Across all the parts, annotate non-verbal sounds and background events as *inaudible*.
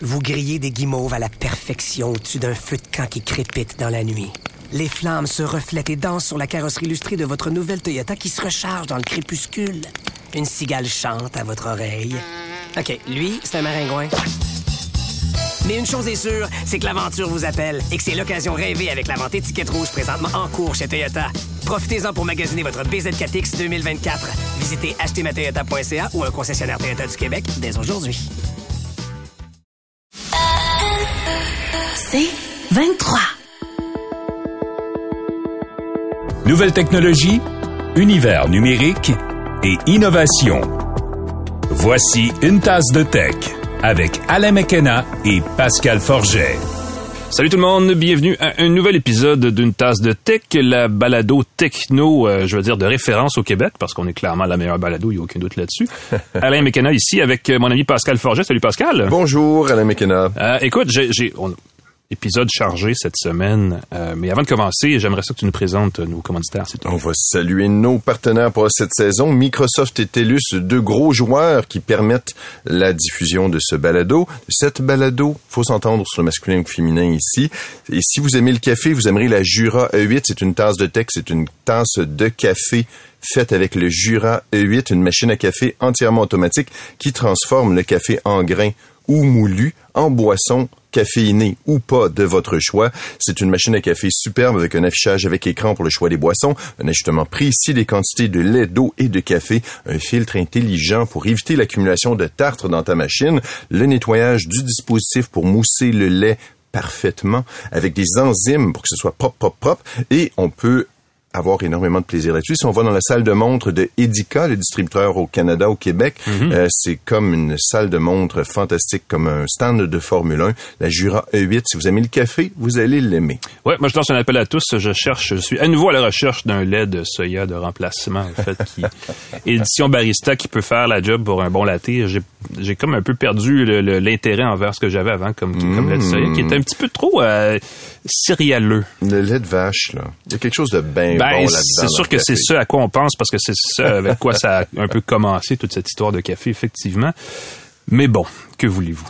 Vous grillez des guimauves à la perfection au-dessus d'un feu de camp qui crépite dans la nuit. Les flammes se reflètent et dansent sur la carrosserie illustrée de votre nouvelle Toyota qui se recharge dans le crépuscule. Une cigale chante à votre oreille. OK, lui, c'est un maringouin. Mais une chose est sûre, c'est que l'aventure vous appelle et que c'est l'occasion rêvée avec la vente étiquette rouge présentement en cours chez Toyota. Profitez-en pour magasiner votre BZ4X 2024. Visitez achetezmatoyota.ca ou un concessionnaire Toyota du Québec dès aujourd'hui. C'est 23. Nouvelle technologie, univers numérique et innovation. Voici une tasse de tech avec Alain McKenna et Pascal Forget. Salut tout le monde, bienvenue à un nouvel épisode d'une tasse de tech, la balado techno, euh, je veux dire de référence au Québec, parce qu'on est clairement la meilleure balado, il n'y a aucun doute là-dessus. *laughs* Alain McKenna ici avec mon ami Pascal Forget. Salut Pascal. Bonjour Alain McKenna. Euh, écoute, j'ai, j'ai- on- épisode chargé cette semaine, euh, mais avant de commencer, j'aimerais ça que tu nous présentes nos commanditaires. On va saluer nos partenaires pour cette saison, Microsoft et TELUS, deux gros joueurs qui permettent la diffusion de ce balado. Cette balado, faut s'entendre sur le masculin ou le féminin ici. Et si vous aimez le café, vous aimerez la Jura E8. C'est une tasse de texte, c'est une tasse de café faite avec le Jura E8, une machine à café entièrement automatique qui transforme le café en grains ou moulu en boisson caféiné ou pas de votre choix. C'est une machine à café superbe avec un affichage avec écran pour le choix des boissons, un ajustement précis des quantités de lait, d'eau et de café, un filtre intelligent pour éviter l'accumulation de tartre dans ta machine, le nettoyage du dispositif pour mousser le lait parfaitement avec des enzymes pour que ce soit propre, propre, propre et on peut avoir énormément de plaisir là-dessus. Si on va dans la salle de montre de Edica, le distributeur au Canada, au Québec, euh, c'est comme une salle de montre fantastique, comme un stand de Formule 1. La Jura E8, si vous aimez le café, vous allez l'aimer. Ouais, moi je lance un appel à tous. Je cherche, je suis à nouveau à la recherche d'un lait de soya de remplacement, en fait, qui *laughs* édition barista qui peut faire la job pour un bon latte. J'ai, j'ai comme un peu perdu l'intérêt envers ce que j'avais avant comme, comme lait de soya, qui était un petit peu trop euh, céréaleux. Le lait de vache, là. Il y a quelque chose de bien Ben, bon là-dedans. c'est sûr que c'est ce à quoi on pense parce que c'est ça avec quoi ça a un peu commencé toute cette histoire de café, effectivement. Mais bon, que voulez-vous?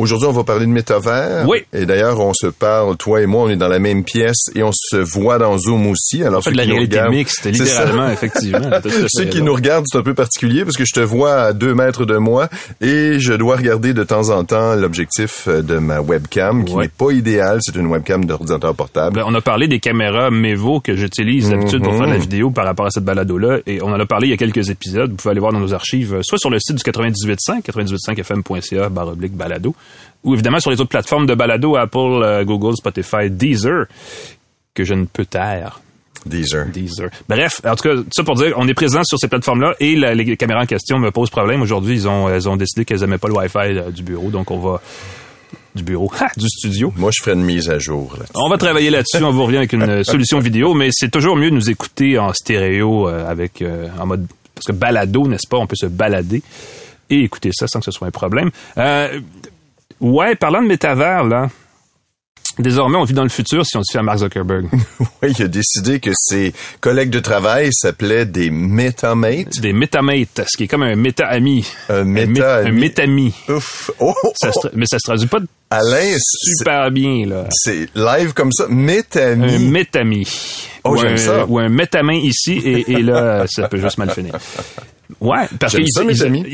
Aujourd'hui, on va parler de métavers. Oui. Et d'ailleurs, on se parle, toi et moi, on est dans la même pièce et on se voit dans Zoom aussi. Alors, ceux de la qui nous réalité regardent- mixte, littéralement, effectivement. *laughs* Ceux qui nous regardent, c'est un peu particulier parce que je te vois à deux mètres de moi et je dois regarder de temps en temps l'objectif euh, de ma webcam qui Ouais. n'est pas idéal. C'est une webcam d'ordinateur portable. Ben, on a parlé des caméras Mevo que j'utilise d'habitude pour faire de la vidéo par rapport à cette balado-là. Et on en a parlé il y a quelques épisodes. Vous pouvez aller voir dans nos archives, euh, soit sur le site du 98.5, 98.5fm.ca, barre oblique balado, ou évidemment sur les autres plateformes de balado, Apple, euh, Google, Spotify, Deezer, que je ne peux taire. Deezer. Deezer. Bref, en tout cas, ça pour dire, on est présent sur ces plateformes-là et la- les caméras en question me posent problème. Aujourd'hui, ils ont, elles ont décidé qu'elles aimaient pas le Wi-Fi euh, du bureau, donc on va du bureau, *laughs* ha, du studio. Moi, je ferai une mise à jour. Là. On va travailler là-dessus, on vous revient avec une euh, *laughs* solution vidéo, mais c'est toujours mieux de nous écouter en stéréo euh, avec euh, en mode parce que balado, n'est-ce pas, on peut se balader et écouter ça sans que ce soit un problème. Euh, ouais, parlant de métavers là, désormais on vit dans le futur si on se fait à Mark Zuckerberg. *laughs* Oui, il a décidé que ses collègues de travail s'appelaient des metamates. Des métamates, ce qui est comme un méta-ami. Un mé- méta-ami. Un métami. Ouf. Oh, Ça se tra- mais ça se traduit pas Alain, super bien là. c'est live comme ça. Un Métami. métami. Oh, j'aime ça. Ou un métamin ici et, et là, ça peut juste mal finir. *laughs* Ouais, parce J'aime qu'il ça, métami.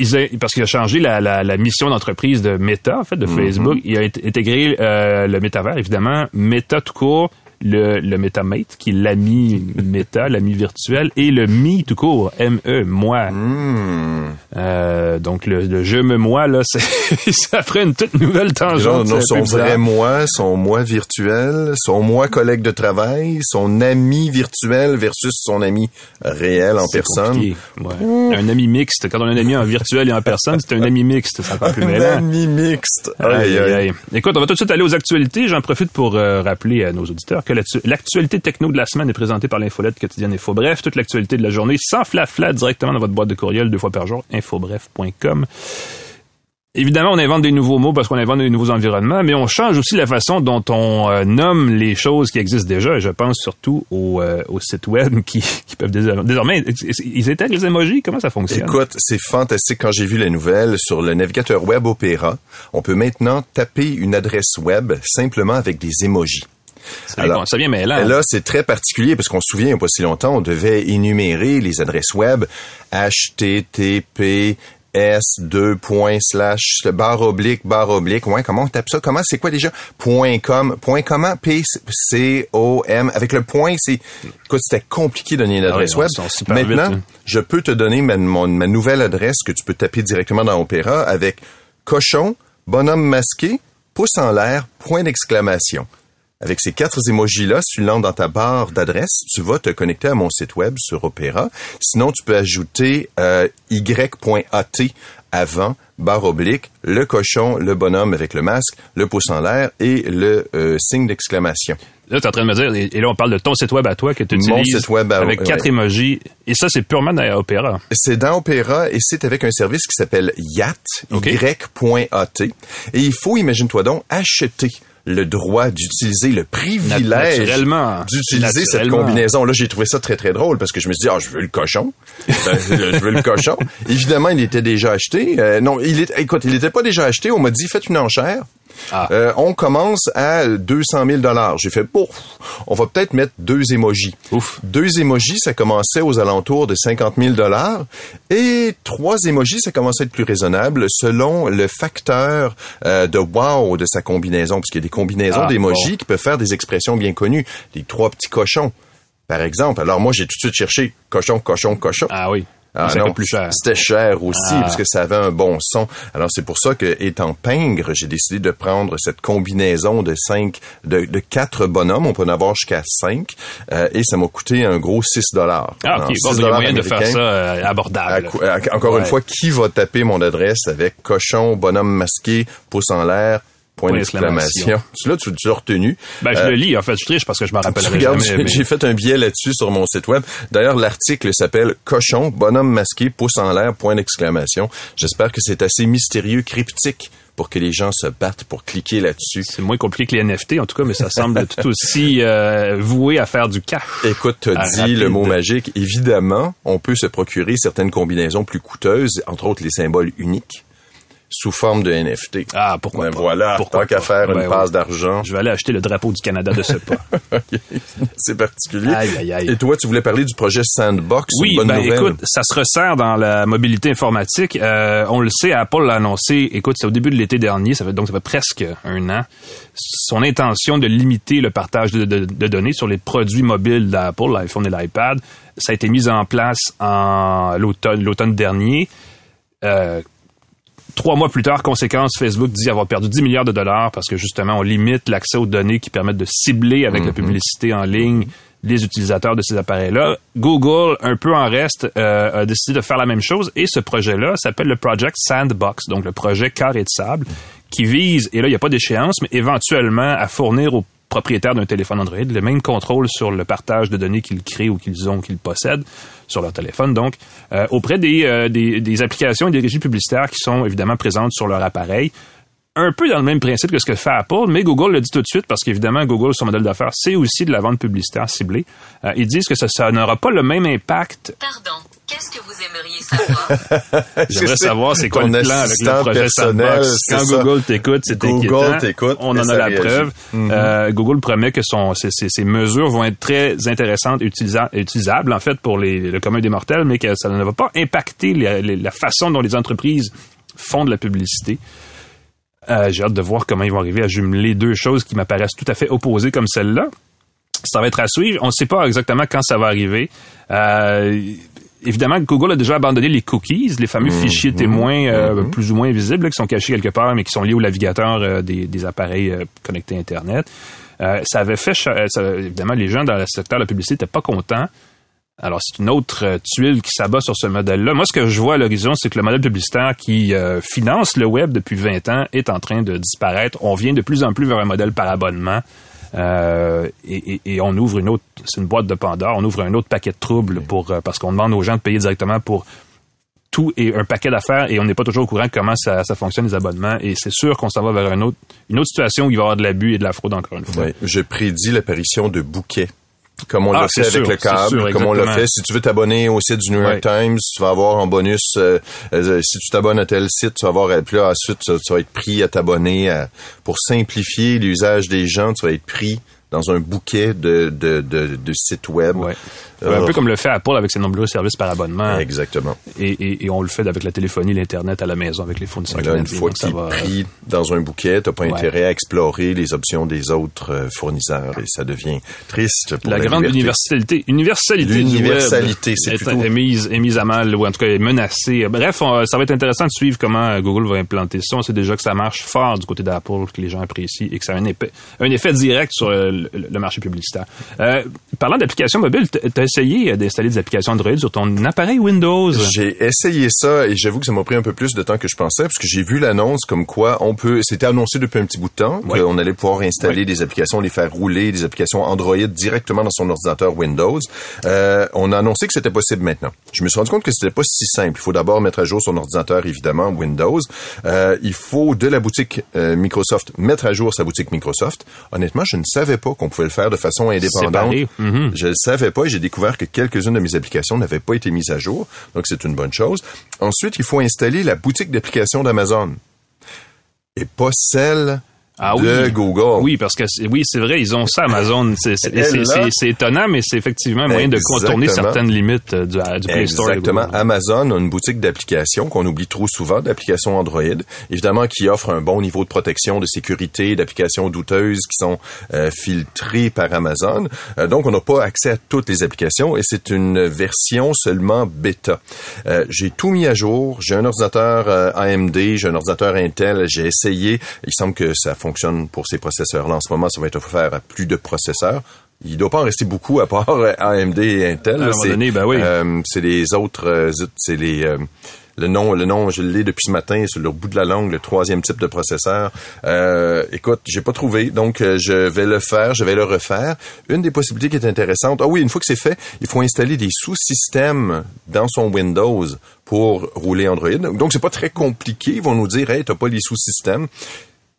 parce qu'il a changé la, la, la mission d'entreprise de Meta, en fait, de Mhm. Facebook. Il a int- intégré euh, le métavers, évidemment, Meta tout court, le, le MetaMate, qui est l'ami Meta, *laughs* l'ami virtuel, et le Me tout court, M-E, moi. Hmm. Euh, donc, le, le je me moi, là, *laughs* c'est ça ferait une toute nouvelle Non, tangente. non, peu son vrai moi, son moi virtuel, son moi collègue de travail, son ami virtuel versus son ami réel en personne. ouais. Un ami mixte. Quand on a un ami en virtuel et en personne, c'est un ami mixte. Plus Un ami mixte. Aïe, aïe. aïe. Écoute, on va tout de suite aller aux actualités. J'en profite pour euh, rappeler à nos auditeurs que l'actu- l'actualité techno de la semaine est présentée par l'infolette quotidienne Info Bref. Toute l'actualité de la journée sans flafla directement dans votre boîte de courriel deux fois par jour, infobref.com. évidemment, on invente des nouveaux mots parce qu'on invente des nouveaux environnements, mais on change aussi la façon dont on euh, nomme les choses qui existent déjà. Et je pense surtout aux, euh, sites web *laughs* qui, peuvent désormais... Ils étaient les emojis? Comment ça fonctionne? Écoute, c'est fantastique. Quand j'ai vu les nouvelles sur le navigateur web Opera, on peut maintenant taper une adresse web simplement avec des emojis. Alors, ça vient mais là. C'est très particulier parce qu'on se souvient, il n'y a pas si longtemps, on devait énumérer les adresses web. HTTP S 2 slash barre oblique barre oblique. Ouais comment on tape ça? Comment c'est quoi déjà? Point com. Point comment? P C O M. Avec le point c'est écoute c'était compliqué de donner une ah adresse web. maintenant je peux te donner ma, ma nouvelle adresse que tu peux taper directement dans Opéra avec cochon bonhomme masqué pouce en l'air point d'exclamation avec ces quatre émojis-là, si tu lances dans ta barre d'adresse, tu vas te connecter à mon site web sur Opera. Sinon, tu peux ajouter euh, y.at avant, barre oblique, le cochon, le bonhomme avec le masque, le pouce en l'air et le euh, signe d'exclamation. Là, tu es en train de me dire, et là, on parle de ton site web à toi que tu utilises Mon site web avec quatre émojis. Et ça, c'est purement dans Opera. C'est dans Opera et c'est avec un service qui s'appelle YAT, y.at. Et il faut, imagine-toi donc, acheter le droit d'utiliser le privilège d'utiliser cette combinaison. Là, j'ai trouvé ça très très drôle parce que je me suis dit ah je veux le cochon, ben, *laughs* je veux le cochon. Évidemment, il était déjà acheté. Euh, non, il est, écoute, il n'était pas déjà acheté. On m'a dit faites une enchère. Ah. Euh, on commence à 200 000 dollars. J'ai fait, bon, on va peut-être mettre deux émojis. Ouf. Deux émojis, ça commençait aux alentours de 50 000 dollars. Et trois émojis, ça commençait à être plus raisonnable selon le facteur euh, de wow de sa combinaison. Parce qu'il y a des combinaisons ah, d'émojis qui peuvent faire des expressions bien connues. Les trois petits cochons par exemple. Alors moi, j'ai tout de suite cherché cochon, cochon, cochon. Ah oui. Ah plus cher. C'était cher aussi ah. parce que ça avait un bon son. Alors c'est pour ça que étant pingre, j'ai décidé de prendre cette combinaison de cinq, de, de quatre bonhommes. On peut en avoir jusqu'à cinq euh, et ça m'a coûté un gros 6 dollars. Ah ok. Bon, il y a moyen de faire ça euh, abordable. encore une fois, qui va taper mon adresse avec cochon, bonhomme masqué, pouce en l'air? Point d'exclamation. Là, tu l'as retenu? Ben, je le euh, lis. En fait, je triche parce que je m'en rappelle jamais. *laughs* J'ai fait un billet là-dessus sur mon site web. D'ailleurs, l'article s'appelle Cochon, bonhomme masqué, pouce en l'air, point d'exclamation. J'espère que c'est assez mystérieux, cryptique pour que les gens se battent pour cliquer là-dessus. C'est moins compliqué que les NFT, en tout cas, mais ça semble tout *laughs* aussi euh, voué à faire du cash. Écoute, tu dit le mot magique. Évidemment, on peut se procurer certaines combinaisons plus coûteuses, entre autres les symboles uniques sous forme de NFT. Ah, pourquoi ben pas? Voilà, pourquoi tant qu'à faire une base ben d'argent. Je vais aller acheter le drapeau du Canada de ce pas. *laughs* C'est particulier. Et toi, tu voulais parler du projet Sandbox. Oui, ben écoute, ça se resserre dans la mobilité informatique. Euh, on le sait, Apple l'a annoncé, écoute, c'est au début de l'été dernier, ça fait, donc ça fait presque un an, son intention de limiter le partage de, données sur les produits mobiles d'Apple, l'iPhone et l'iPad. Ça a été mis en place en l'automne dernier. Euh, Trois mois plus tard, conséquence, Facebook dit avoir perdu 10 milliards de dollars parce que justement, on limite l'accès aux données qui permettent de cibler avec la mhm. publicité en ligne les utilisateurs de ces appareils-là. Google, un peu en reste, euh, a décidé de faire la même chose et ce projet-là s'appelle le Project Sandbox, donc le projet carré de sable, qui vise, et là, il n'y a pas d'échéance, mais éventuellement à fournir aux propriétaires d'un téléphone Android le même contrôle sur le partage de données qu'ils créent ou qu'ils ont, qu'ils possèdent sur leur téléphone, donc euh, auprès des, euh, des, des, applications et des régies publicitaires qui sont évidemment présentes sur leur appareil. Un peu dans le même principe que ce que fait Apple, mais Google le dit tout de suite parce qu'évidemment, Google, son modèle d'affaires, c'est aussi de la vente publicitaire ciblée. Euh, ils disent que ça, ça n'aura pas le même impact. Pardon. Qu'est-ce que vous aimeriez savoir? *laughs* J'aimerais savoir c'est quoi le plan avec le projet Sandbox. Quand Google t'écoute, c'est Google t'écoute. On en a la preuve. Mm-hmm. euh, Google promet que son, ces, ces, mesures vont être très intéressantes et utilisables, en fait, pour les, le commun des mortels, mais que ça ne va pas impacter la façon dont les entreprises font de la publicité. Euh, J'ai hâte de voir comment ils vont arriver à jumeler deux choses qui m'apparaissent tout à fait opposées comme celle-là. Ça va être à suivre. On ne sait pas exactement quand ça va arriver. Euh, évidemment, Google a déjà abandonné les cookies, les fameux mmh, fichiers mmh, témoins euh, mmh. plus ou moins visibles, qui sont cachés quelque part, mais qui sont liés au navigateur euh, des, appareils euh, connectés Internet. ça avait fait, évidemment, les gens dans le secteur de la publicité n'étaient pas contents. Alors, c'est une autre tuile qui s'abat sur ce modèle-là. Moi, ce que je vois à l'horizon, c'est que le modèle publicitaire qui finance le web depuis 20 ans est en train de disparaître. On vient de plus en plus vers un modèle par abonnement. Euh, et, on ouvre une autre, c'est une boîte de Pandore, on ouvre un autre paquet de troubles pour euh, parce qu'on demande aux gens de payer directement pour tout est un paquet d'affaires et on n'est pas toujours au courant comment ça, ça fonctionne les abonnements. Et c'est sûr qu'on s'en va vers un autre, une autre situation où il va y avoir de l'abus et de la fraude encore une fois. Oui, je prédis l'apparition de bouquets. Comme on Ah, l'a fait avec le câble, sûr, comme on l'a fait. Si tu veux t'abonner au site du New York Ouais. Times, tu vas avoir en bonus. euh, euh, si tu t'abonnes à tel site, tu vas avoir. Puis là, ensuite, tu, tu vas être pris à t'abonner. à- Pour simplifier l'usage des gens, tu vas être pris dans un bouquet de, de, de, de sites web. Ouais. Euh, un peu comme le fait Apple avec ses nombreux services par abonnement. Exactement. Et, et, et on le fait avec la téléphonie, l'Internet à la maison, avec les fournisseurs là, une fois tu va- pris dans un bouquet, tu pas Ouais. intérêt à explorer les options des autres euh, fournisseurs et ça devient triste pour la, la, grande liberté. universalité, universalité du web c'est est, plutôt- est mise, est mise à mal ou en tout cas est menacée. Bref, on- ça va être intéressant de suivre comment euh, Google va implanter ça. On sait déjà que ça marche fort du côté d'Apple, que les gens apprécient et que ça a un, épais- un effet direct sur euh, le, le marché publicitaire. Euh, parlant d'applications mobiles, t- t'as essayé euh, d'installer des applications Android sur ton appareil Windows? J'ai essayé ça et j'avoue que ça m'a pris un peu plus de temps que je pensais parce que j'ai vu l'annonce comme quoi on peut, c'était annoncé depuis un petit bout de temps Oui. qu'on allait pouvoir installer Oui. des applications, les faire rouler, des applications Android directement dans son ordinateur Windows. Euh, on a annoncé que c'était possible maintenant. Je me suis rendu compte que c'était pas si simple. Il faut d'abord mettre à jour son ordinateur évidemment Windows. Euh, il faut de la boutique euh, Microsoft mettre à jour sa boutique Microsoft. Honnêtement, je ne savais pas qu'on pouvait le faire de façon indépendante. Mhm. Je ne savais pas et j'ai découvert que quelques-unes de mes applications n'avaient pas été mises à jour. Donc, c'est une bonne chose. Ensuite, il faut installer la boutique d'applications d'Amazon. Et pas celle Ah de oui. Google. Oui, parce que oui, c'est vrai, ils ont ça Amazon. C'est étonnant, mais c'est effectivement un moyen de contourner certaines limites euh, du, du Play Store. Exactement. Amazon a une boutique d'applications qu'on oublie trop souvent, d'applications Android, évidemment qui offre un bon niveau de protection, de sécurité, d'applications douteuses qui sont euh, filtrées par Amazon. Euh, donc, on n'a pas accès à toutes les applications et c'est une version seulement bêta. Euh, j'ai tout mis à jour. J'ai un ordinateur euh, AMD, j'ai un ordinateur Intel. J'ai essayé. Il semble que ça fonctionne pour ces processeurs-là. En ce moment, ça va être offert à plus de processeurs. Il doit pas en rester beaucoup à part euh, AMD et Intel. À un C'est- donné, ben oui. euh, c'est les autres, euh, c'est les euh, le nom, le nom, je l'ai depuis ce matin sur le bout de la langue, le troisième type de processeur. Euh, écoute, j'ai pas trouvé, donc je vais le faire, je vais le refaire. Une des possibilités qui est intéressante, ah oui, une fois que c'est fait, il faut installer des sous-systèmes dans son Windows pour rouler Android. Donc c'est pas très compliqué. Ils vont nous dire, hey, t'as pas les sous-systèmes.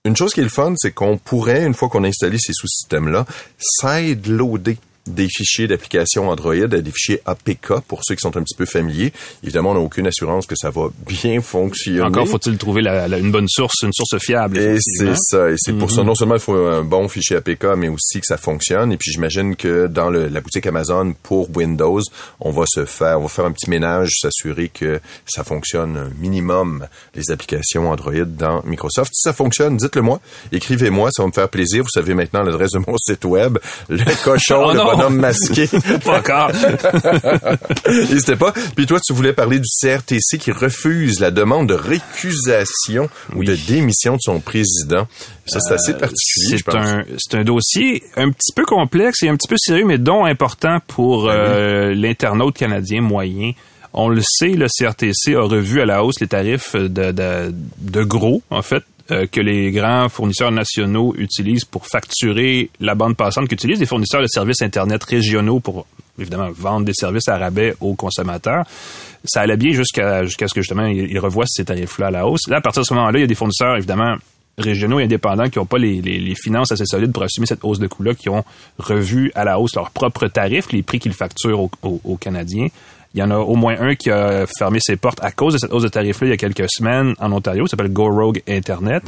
Une chose qui est le fun, c'est qu'on pourrait, une fois qu'on a installé ces sous-systèmes-là, sideloader des fichiers d'application Android à des fichiers APK pour ceux qui sont un petit peu familiers. Évidemment, on n'a aucune assurance que ça va bien fonctionner. Encore faut-il trouver la- la- une bonne source, une source fiable. Et c'est ça. Et c'est pour ça, Mhm. non seulement il faut un bon fichier APK, mais aussi que ça fonctionne. Et puis j'imagine que dans le- la boutique Amazon pour Windows, on va se faire, on va faire un petit ménage, s'assurer que ça fonctionne un minimum les applications Android dans Microsoft. Si ça fonctionne, dites-le moi. Écrivez-moi, ça va me faire plaisir. Vous savez maintenant l'adresse de mon site web, *laughs* le cochon, Oh le non! bonhomme masqué. *laughs* Pas encore. *laughs* N'hésitez pas. Puis toi, tu voulais parler du CRTC qui refuse la demande de récusation ou de démission de son président. Ça, c'est assez particulier, je C'est pense. un, c'est un dossier un petit peu complexe et un petit peu sérieux, mais dont important pour Ben euh, l'internaute canadien moyen. On le sait, le CRTC a revu à la hausse les tarifs de, de, de gros, en fait, euh, que les grands fournisseurs nationaux utilisent pour facturer la bande passante qu'utilisent les fournisseurs de services Internet régionaux pour, évidemment, vendre des services à rabais aux consommateurs. Ça allait bien jusqu'à jusqu'à ce que, justement, ils, revoient ces tarifs-là à la hausse. Là, à partir de ce moment-là, il y a des fournisseurs, évidemment, régionaux et indépendants qui n'ont pas les, les, les finances assez solides pour assumer cette hausse de coûts-là, qui ont revu à la hausse leurs propres tarifs, les prix qu'ils facturent aux- aux Canadiens. Il y en a au moins un qui a fermé ses portes à cause de cette hausse de tarifs-là il y a quelques semaines en Ontario. Ça s'appelle Go Rogue Internet.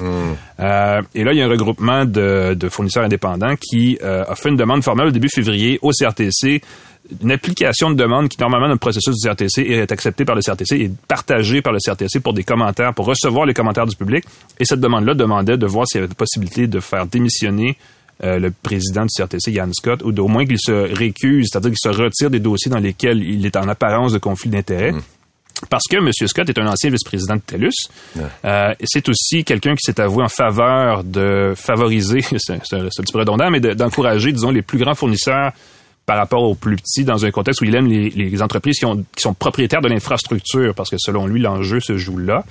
Euh, et là, il y a un regroupement de, de fournisseurs indépendants qui euh, a fait une demande formelle au début février au CRTC une application de demande qui, normalement, dans le processus du CRTC, est acceptée par le CRTC et partagée par le CRTC pour des commentaires, pour recevoir les commentaires du public. Et cette demande-là demandait de voir s'il y avait possibilité de faire démissionner euh, le président du CRTC, Yann Scott, ou d'au moins qu'il se récuse, c'est-à-dire qu'il se retire des dossiers dans lesquels il est en apparence de conflit d'intérêts. Parce que M. Scott est un ancien vice-président de TELUS. Euh, c'est aussi quelqu'un qui s'est avoué en faveur de favoriser, *laughs* c'est un, petit peu redondant, mais de- d'encourager, disons, les plus grands fournisseurs par rapport aux plus petits dans un contexte où il aime les, les entreprises qui, ont, qui sont propriétaires de l'infrastructure, parce que selon lui, l'enjeu se joue là.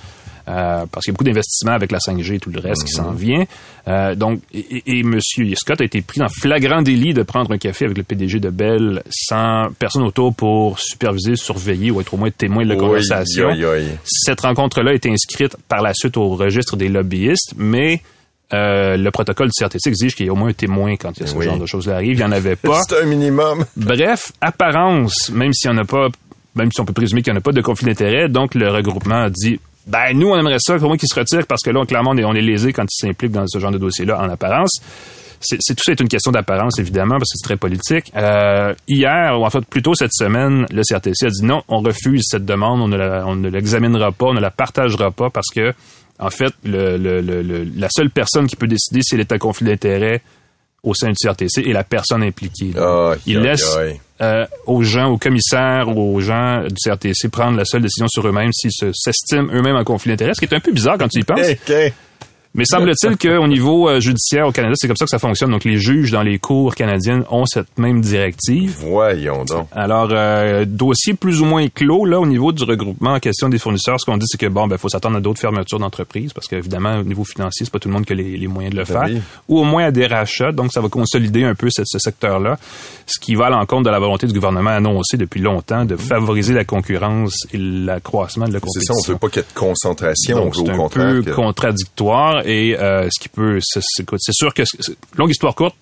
Euh, parce qu'il y a beaucoup d'investissements avec la 5G et tout le reste qui s'en vient. Euh, donc, et, et, M. Scott a été pris dans flagrant délit de prendre un café avec le PDG de Bell sans personne autour pour superviser, surveiller ou être au moins témoin de la conversation. Cette rencontre-là est inscrite par la suite au registre des lobbyistes, mais euh, le protocole du CRTC exige qu'il y ait au moins un témoin quand ce genre de choses arrivent. Il n'y en avait *laughs* pas. C'est un minimum. Bref, apparence, même en a pas, même si on peut présumer qu'il n'y en a pas de conflit d'intérêt, donc le regroupement a dit ben nous on aimerait ça, au moins qu'il se retire parce que là clairement on est, on est lésé quand il s'implique dans ce genre de dossier-là en apparence. C'est, tout ça une question d'apparence évidemment parce que c'est très politique. Euh, hier ou en fait plutôt cette semaine, le CRTC a dit non, on refuse cette demande, on ne, on ne l'examinera pas, on ne la partagera pas parce que en fait, le, le, le, la seule personne qui peut décider si elle est à conflit d'intérêt au sein du CRTC est la personne impliquée. Il laisse euh, aux gens, aux commissaires, aux gens du CRTC prendre la seule décision sur eux-mêmes s'ils s'estiment eux-mêmes en conflit d'intérêt, ce qui est un peu bizarre quand tu y penses. Mais semble-t-il *laughs* qu'au niveau euh, judiciaire au Canada, c'est comme ça que ça fonctionne. Donc, les juges dans les cours canadiennes ont cette même directive. Voyons donc. Alors, euh, dossier plus ou moins clos, là, au niveau du regroupement en question des fournisseurs, ce qu'on dit, c'est que, bon, ben, faut s'attendre à d'autres fermetures d'entreprises, parce qu'évidemment, au niveau financier, c'est pas tout le monde qui a les, moyens de le ben faire. Ou au moins à des rachats. Donc, ça va consolider un peu ce, secteur-là. Ce qui va à l'encontre de la volonté du gouvernement annoncé depuis longtemps de favoriser la concurrence et l'accroissement de la compétition. C'est ça, on veut pas qu'il y ait de concentration. Donc, c'est un peu contradictoire et euh, ce qui peut, c'est sûr que longue histoire courte,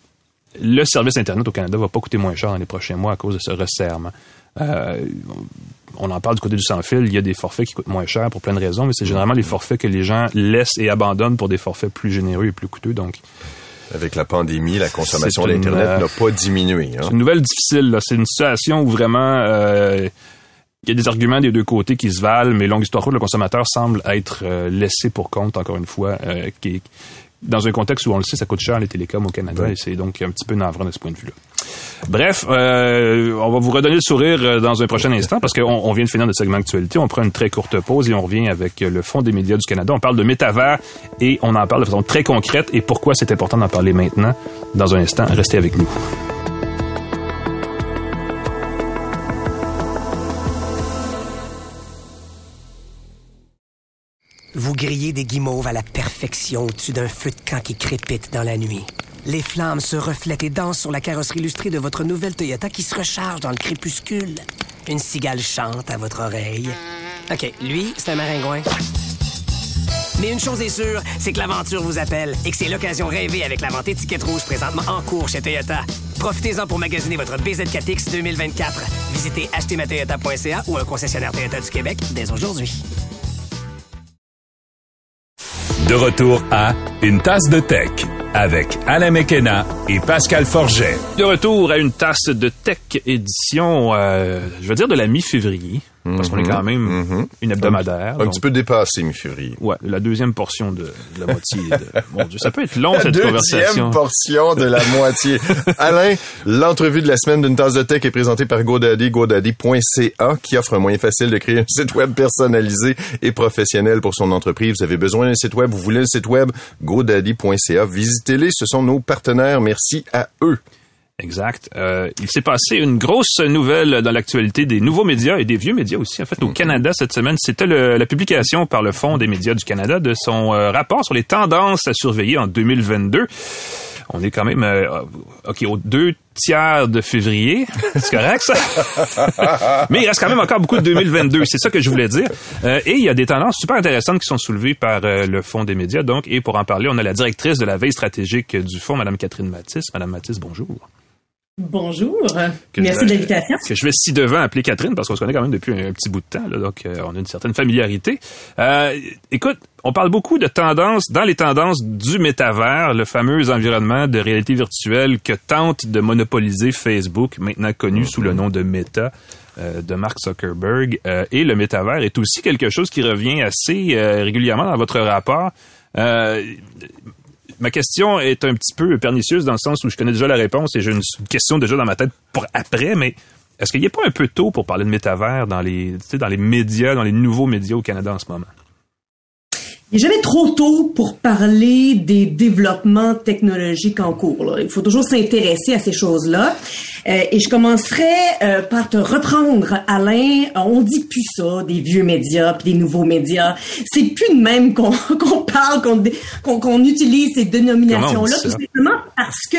le service internet au Canada va pas coûter moins cher dans les prochains mois à cause de ce resserrement. Euh, on en parle du côté du sans-fil, il y a des forfaits qui coûtent moins cher pour plein de raisons, mais c'est généralement les forfaits que les gens laissent et abandonnent pour des forfaits plus généreux et plus coûteux. Donc, avec la pandémie, la consommation d'Internet euh, n'a pas diminué. Hein? C'est une nouvelle difficile. C'est une situation où vraiment il y a des arguments des deux côtés qui se valent, mais longue histoire courte, le consommateur semble être euh, laissé pour compte, encore une fois, euh, qui, dans un contexte où on le sait, ça coûte cher les télécoms au Canada, et c'est donc un petit peu navrant de ce point de vue-là. Bref, euh, on va vous redonner le sourire dans un prochain instant parce qu'on on vient de finir notre segment actualité. On prend une très courte pause et on revient avec le Fonds des médias du Canada. On parle de métavers et on en parle de façon très concrète et pourquoi c'est important d'en parler maintenant. Dans un instant, restez avec nous. Vous grillez des guimauves à la perfection au-dessus d'un feu de camp qui crépite dans la nuit. Les flammes se reflètent et dansent sur la carrosserie illustrée de votre nouvelle Toyota qui se recharge dans le crépuscule. Une cigale chante à votre oreille. OK, lui, c'est un maringouin. Mais une chose est sûre, c'est que l'aventure vous appelle et que c'est l'occasion rêvée avec la vente étiquette rouge présentement en cours chez Toyota. Profitez-en pour magasiner votre BZ4X 2024. Visitez achetezmatoyota.ca ou un concessionnaire Toyota du Québec dès aujourd'hui. De retour à Une tasse de tech avec Alain Mekena et Pascal Forget. De retour à Une tasse de tech édition, euh, je veux dire de la mi-février parce qu'on est quand même mhm. une hebdomadaire. Un, petit peu dépassé mi-février. Ouais, la deuxième portion de, la moitié. De, *laughs* mon Dieu, ça peut être long cette conversation. La deuxième portion de la moitié. *laughs* Alain, l'entrevue de la semaine d'une tasse de tech est présentée par GoDaddy, godaddy.ca, qui offre un moyen facile de créer un site web personnalisé et professionnel pour son entreprise. Vous avez besoin d'un site web, vous voulez le site web, godaddy.ca. Visitez-les, ce sont nos partenaires. Merci à eux. Exact. Euh, il s'est passé une grosse nouvelle dans l'actualité des nouveaux médias et des vieux médias aussi. En fait, au mhm. Canada cette semaine, c'était la publication par le Fonds des médias du Canada de son euh, rapport sur les tendances à surveiller en 2022. On est quand même euh, ok au deux tiers de février, *laughs* c'est correct ça? *laughs* Mais il reste quand même encore beaucoup de 2022. C'est ça que je voulais dire. Euh, et il y a des tendances super intéressantes qui sont soulevées par le Fonds des médias. Donc, et pour en parler, on a la directrice de la veille stratégique du Fonds, Madame Catherine Matisse. Madame Matisse, bonjour. Bonjour. Merci de l'invitation. Que je vais si devant appeler Catherine parce qu'on se connaît quand même depuis un, petit bout de temps, là, donc euh, on a une certaine familiarité. Euh, écoute, on parle beaucoup de tendances, dans les tendances du métavers, le fameux environnement de réalité virtuelle que tente de monopoliser Facebook, maintenant connu sous le nom de Meta euh, de Mark Zuckerberg. et le métavers est aussi quelque chose qui revient assez régulièrement dans votre rapport ma question est un petit peu pernicieuse dans le sens où je connais déjà la réponse et j'ai une question déjà dans ma tête pour après, mais est-ce qu'il a pas un peu tôt pour parler de métavers dans les, dans les médias, dans les nouveaux médias au Canada en ce moment? Il n'est jamais trop tôt pour parler des développements technologiques en cours. Il faut toujours s'intéresser à ces choses-là. Euh, et je commencerai euh, par te reprendre, Alain. On dit plus ça, des vieux médias puis des nouveaux médias. C'est plus de même qu'on *laughs* qu'on parle, qu'on qu'on utilise ces dénominations-là, tout simplement parce que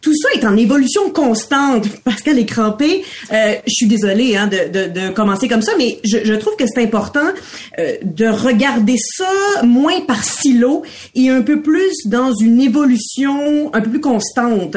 tout ça est en évolution constante. *laughs* Pascal est crampé. Euh, je suis désolée hein, de, de, de, commencer comme ça, mais je, je trouve que c'est important euh, de regarder ça moins par silo et un peu plus dans une évolution un peu plus constante.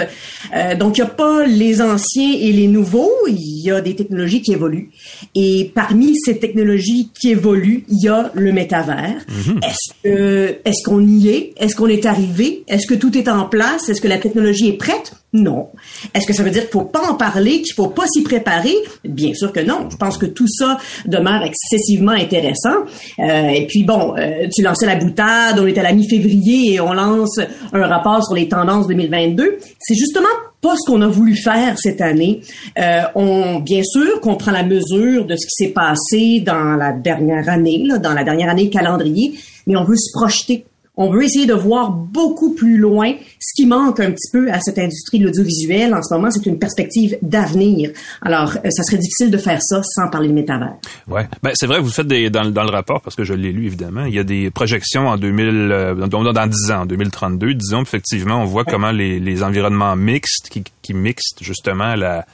Euh, donc, il n'y a pas les anciens et les nouveaux, il y a des technologies qui évoluent. Et parmi ces technologies qui évoluent, il y a le métavers. Est-ce que est-ce qu'on y est? Est-ce qu'on est arrivé? Est-ce que tout est en place? Est-ce que la technologie est prête? Non. Est-ce que ça veut dire qu'il faut pas en parler, qu'il faut pas s'y préparer? Bien sûr que non. Je pense que tout ça demeure excessivement intéressant. Euh, et puis bon, euh, tu lançais la boutade, on est à la mi-février et on lance un rapport sur les tendances 2022. C'est justement pas ce qu'on a voulu faire cette année. Euh, on, bien sûr, qu'on prend la mesure de ce qui s'est passé dans la dernière année, là, dans la dernière année calendrier, mais on veut se projeter on veut essayer de voir beaucoup plus loin. Ce qui manque un petit peu à cette industrie de l'audiovisuel en ce moment, c'est une perspective d'avenir. Alors, euh, ça serait difficile de faire ça sans parler de métavers. Ouais, ben c'est vrai, vous faites des dans, dans le rapport parce que je l'ai lu évidemment. Il y a des projections en 2000, euh, dans, dans 10 ans, en 2032, disons. Effectivement, on voit comment les, les environnements mixtes qui, qui mixent justement la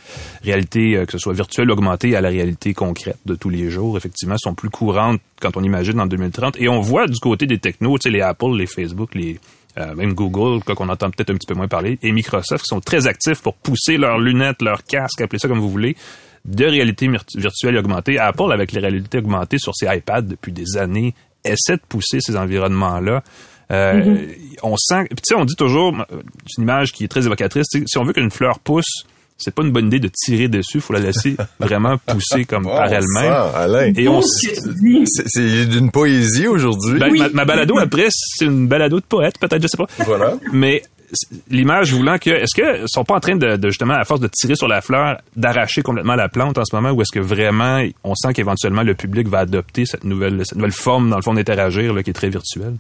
réalité, euh, que ce soit virtuelle, augmentée, à la réalité concrète de tous les jours, effectivement, sont plus courantes quand on imagine en 2030. Et on voit du côté des technos, tu sais, les Apple, les Facebook, les euh, même Google, qu'on entend peut-être un petit peu moins parler, et Microsoft qui sont très actifs pour pousser leurs lunettes, leurs casques, appelez ça comme vous voulez, de réalité virtuelle et augmentée. Apple, avec les réalités augmentées sur ses iPads depuis des années, essaie de pousser ces environnements-là. Euh. On sent, tu sais, on dit toujours, c'est une image qui est très évocatrice, si on veut qu'une fleur pousse, c'est pas une bonne idée de tirer dessus. Faut la laisser *laughs* vraiment pousser comme par elle-même. Et on, c'est d'une poésie aujourd'hui. Ben, ma, ma, balado après, c'est une balado de poète, peut-être, je sais pas. Voilà. Mais l'image voulant que, est-ce que sont pas en train de, de, justement, à force de tirer sur la fleur, d'arracher complètement la plante en ce moment, ou est-ce que vraiment, on sent qu'éventuellement le public va adopter cette nouvelle, cette nouvelle forme, dans le fond, d'interagir, qui est très virtuelle?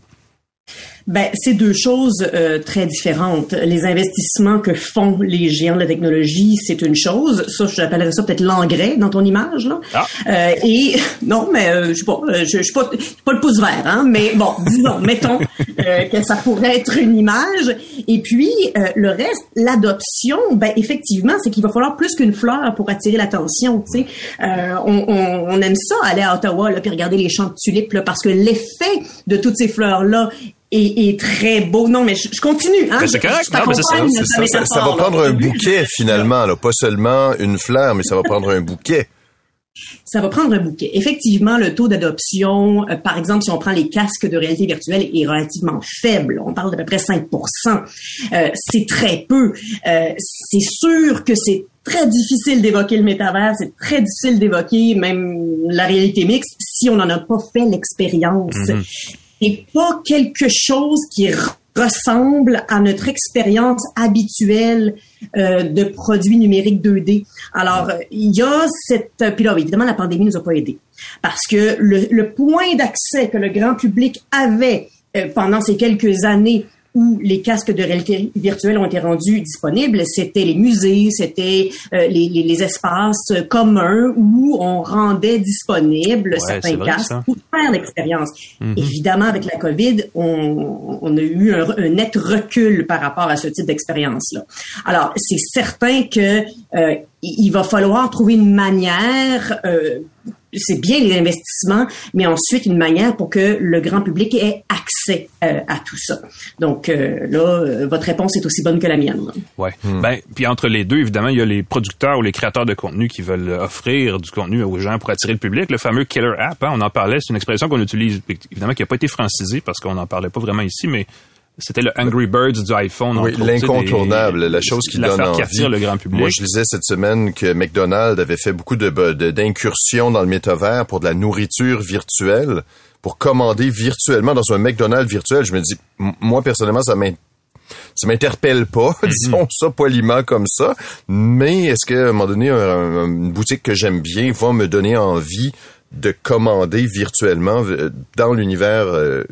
Ben, c'est deux choses euh, très différentes. Les investissements que font les géants de la technologie, c'est une chose. Ça, j'appellerais ça peut-être l'engrais dans ton image, là. Ah. Euh, et *laughs* non, mais euh, je sais pas, je, je suis pas, pas le pouce vert, hein. Mais bon, *laughs* disons, mettons que ça pourrait être une image. Et puis le reste, l'adoption, ben effectivement, c'est qu'il va falloir plus qu'une fleur pour attirer l'attention. Tu sais, on, on, on, aime ça aller à Ottawa là, puis regarder les champs de tulipes là, parce que l'effet de toutes ces fleurs là est, très beau. Non, mais je, continue. Hein? c'est correct. ça, va prendre un bouquet finalement, là. pas seulement une fleur, mais ça va prendre un bouquet. Ça va prendre un bouquet. Effectivement, le taux d'adoption, euh, par exemple, si on prend les casques de réalité virtuelle, est relativement faible. On parle d'à peu près 5 euh, C'est très peu. Euh, c'est sûr que c'est très difficile d'évoquer le métavers, c'est très difficile d'évoquer même la réalité mixte si on n'en a pas fait l'expérience. Mm-hmm n'est pas quelque chose qui ressemble à notre expérience habituelle euh, de produits numériques 2D. Alors, il y a cette... Puis là, évidemment, la pandémie nous a pas aidés. Parce que le, le point d'accès que le grand public avait euh, pendant ces quelques années où les casques de réalité virtuelle ont été rendus disponibles, c'était les musées, c'était euh, les, les, les, espaces communs où on rendait disponibles certains casques pour faire l'expérience. Mm-hmm. Évidemment, avec la COVID, on, on a eu un, un, net recul par rapport à ce type d'expérience-là. Alors, c'est certain que euh, il va falloir trouver une manière euh, c'est bien les investissements, mais ensuite une manière pour que le grand public ait accès euh, à tout ça. Donc euh, là, euh, votre réponse est aussi bonne que la mienne. Ouais. Hmm. Ben, puis entre les deux, évidemment, il y a les producteurs ou les créateurs de contenu qui veulent offrir du contenu aux gens pour attirer le public. Le fameux killer app, hein, on en parlait, c'est une expression qu'on utilise, évidemment, qui n'a pas été francisée parce qu'on n'en parlait pas vraiment ici, mais c'était le Angry Birds du iPhone. Oui, l'incontournable, la chose qui donne envie. le grand public. Moi, je disais cette semaine que McDonald's avait fait beaucoup de d'incursions dans le métavers pour de la nourriture virtuelle, pour commander virtuellement dans un McDonald's virtuel. Je me dis, moi personnellement, ça ça m'interpelle pas, *laughs* mm-hmm. disons ça poliment comme ça. Mais est-ce qu'à un moment donné, une boutique que j'aime bien va me donner envie de commander virtuellement euh, dans l'univers euh,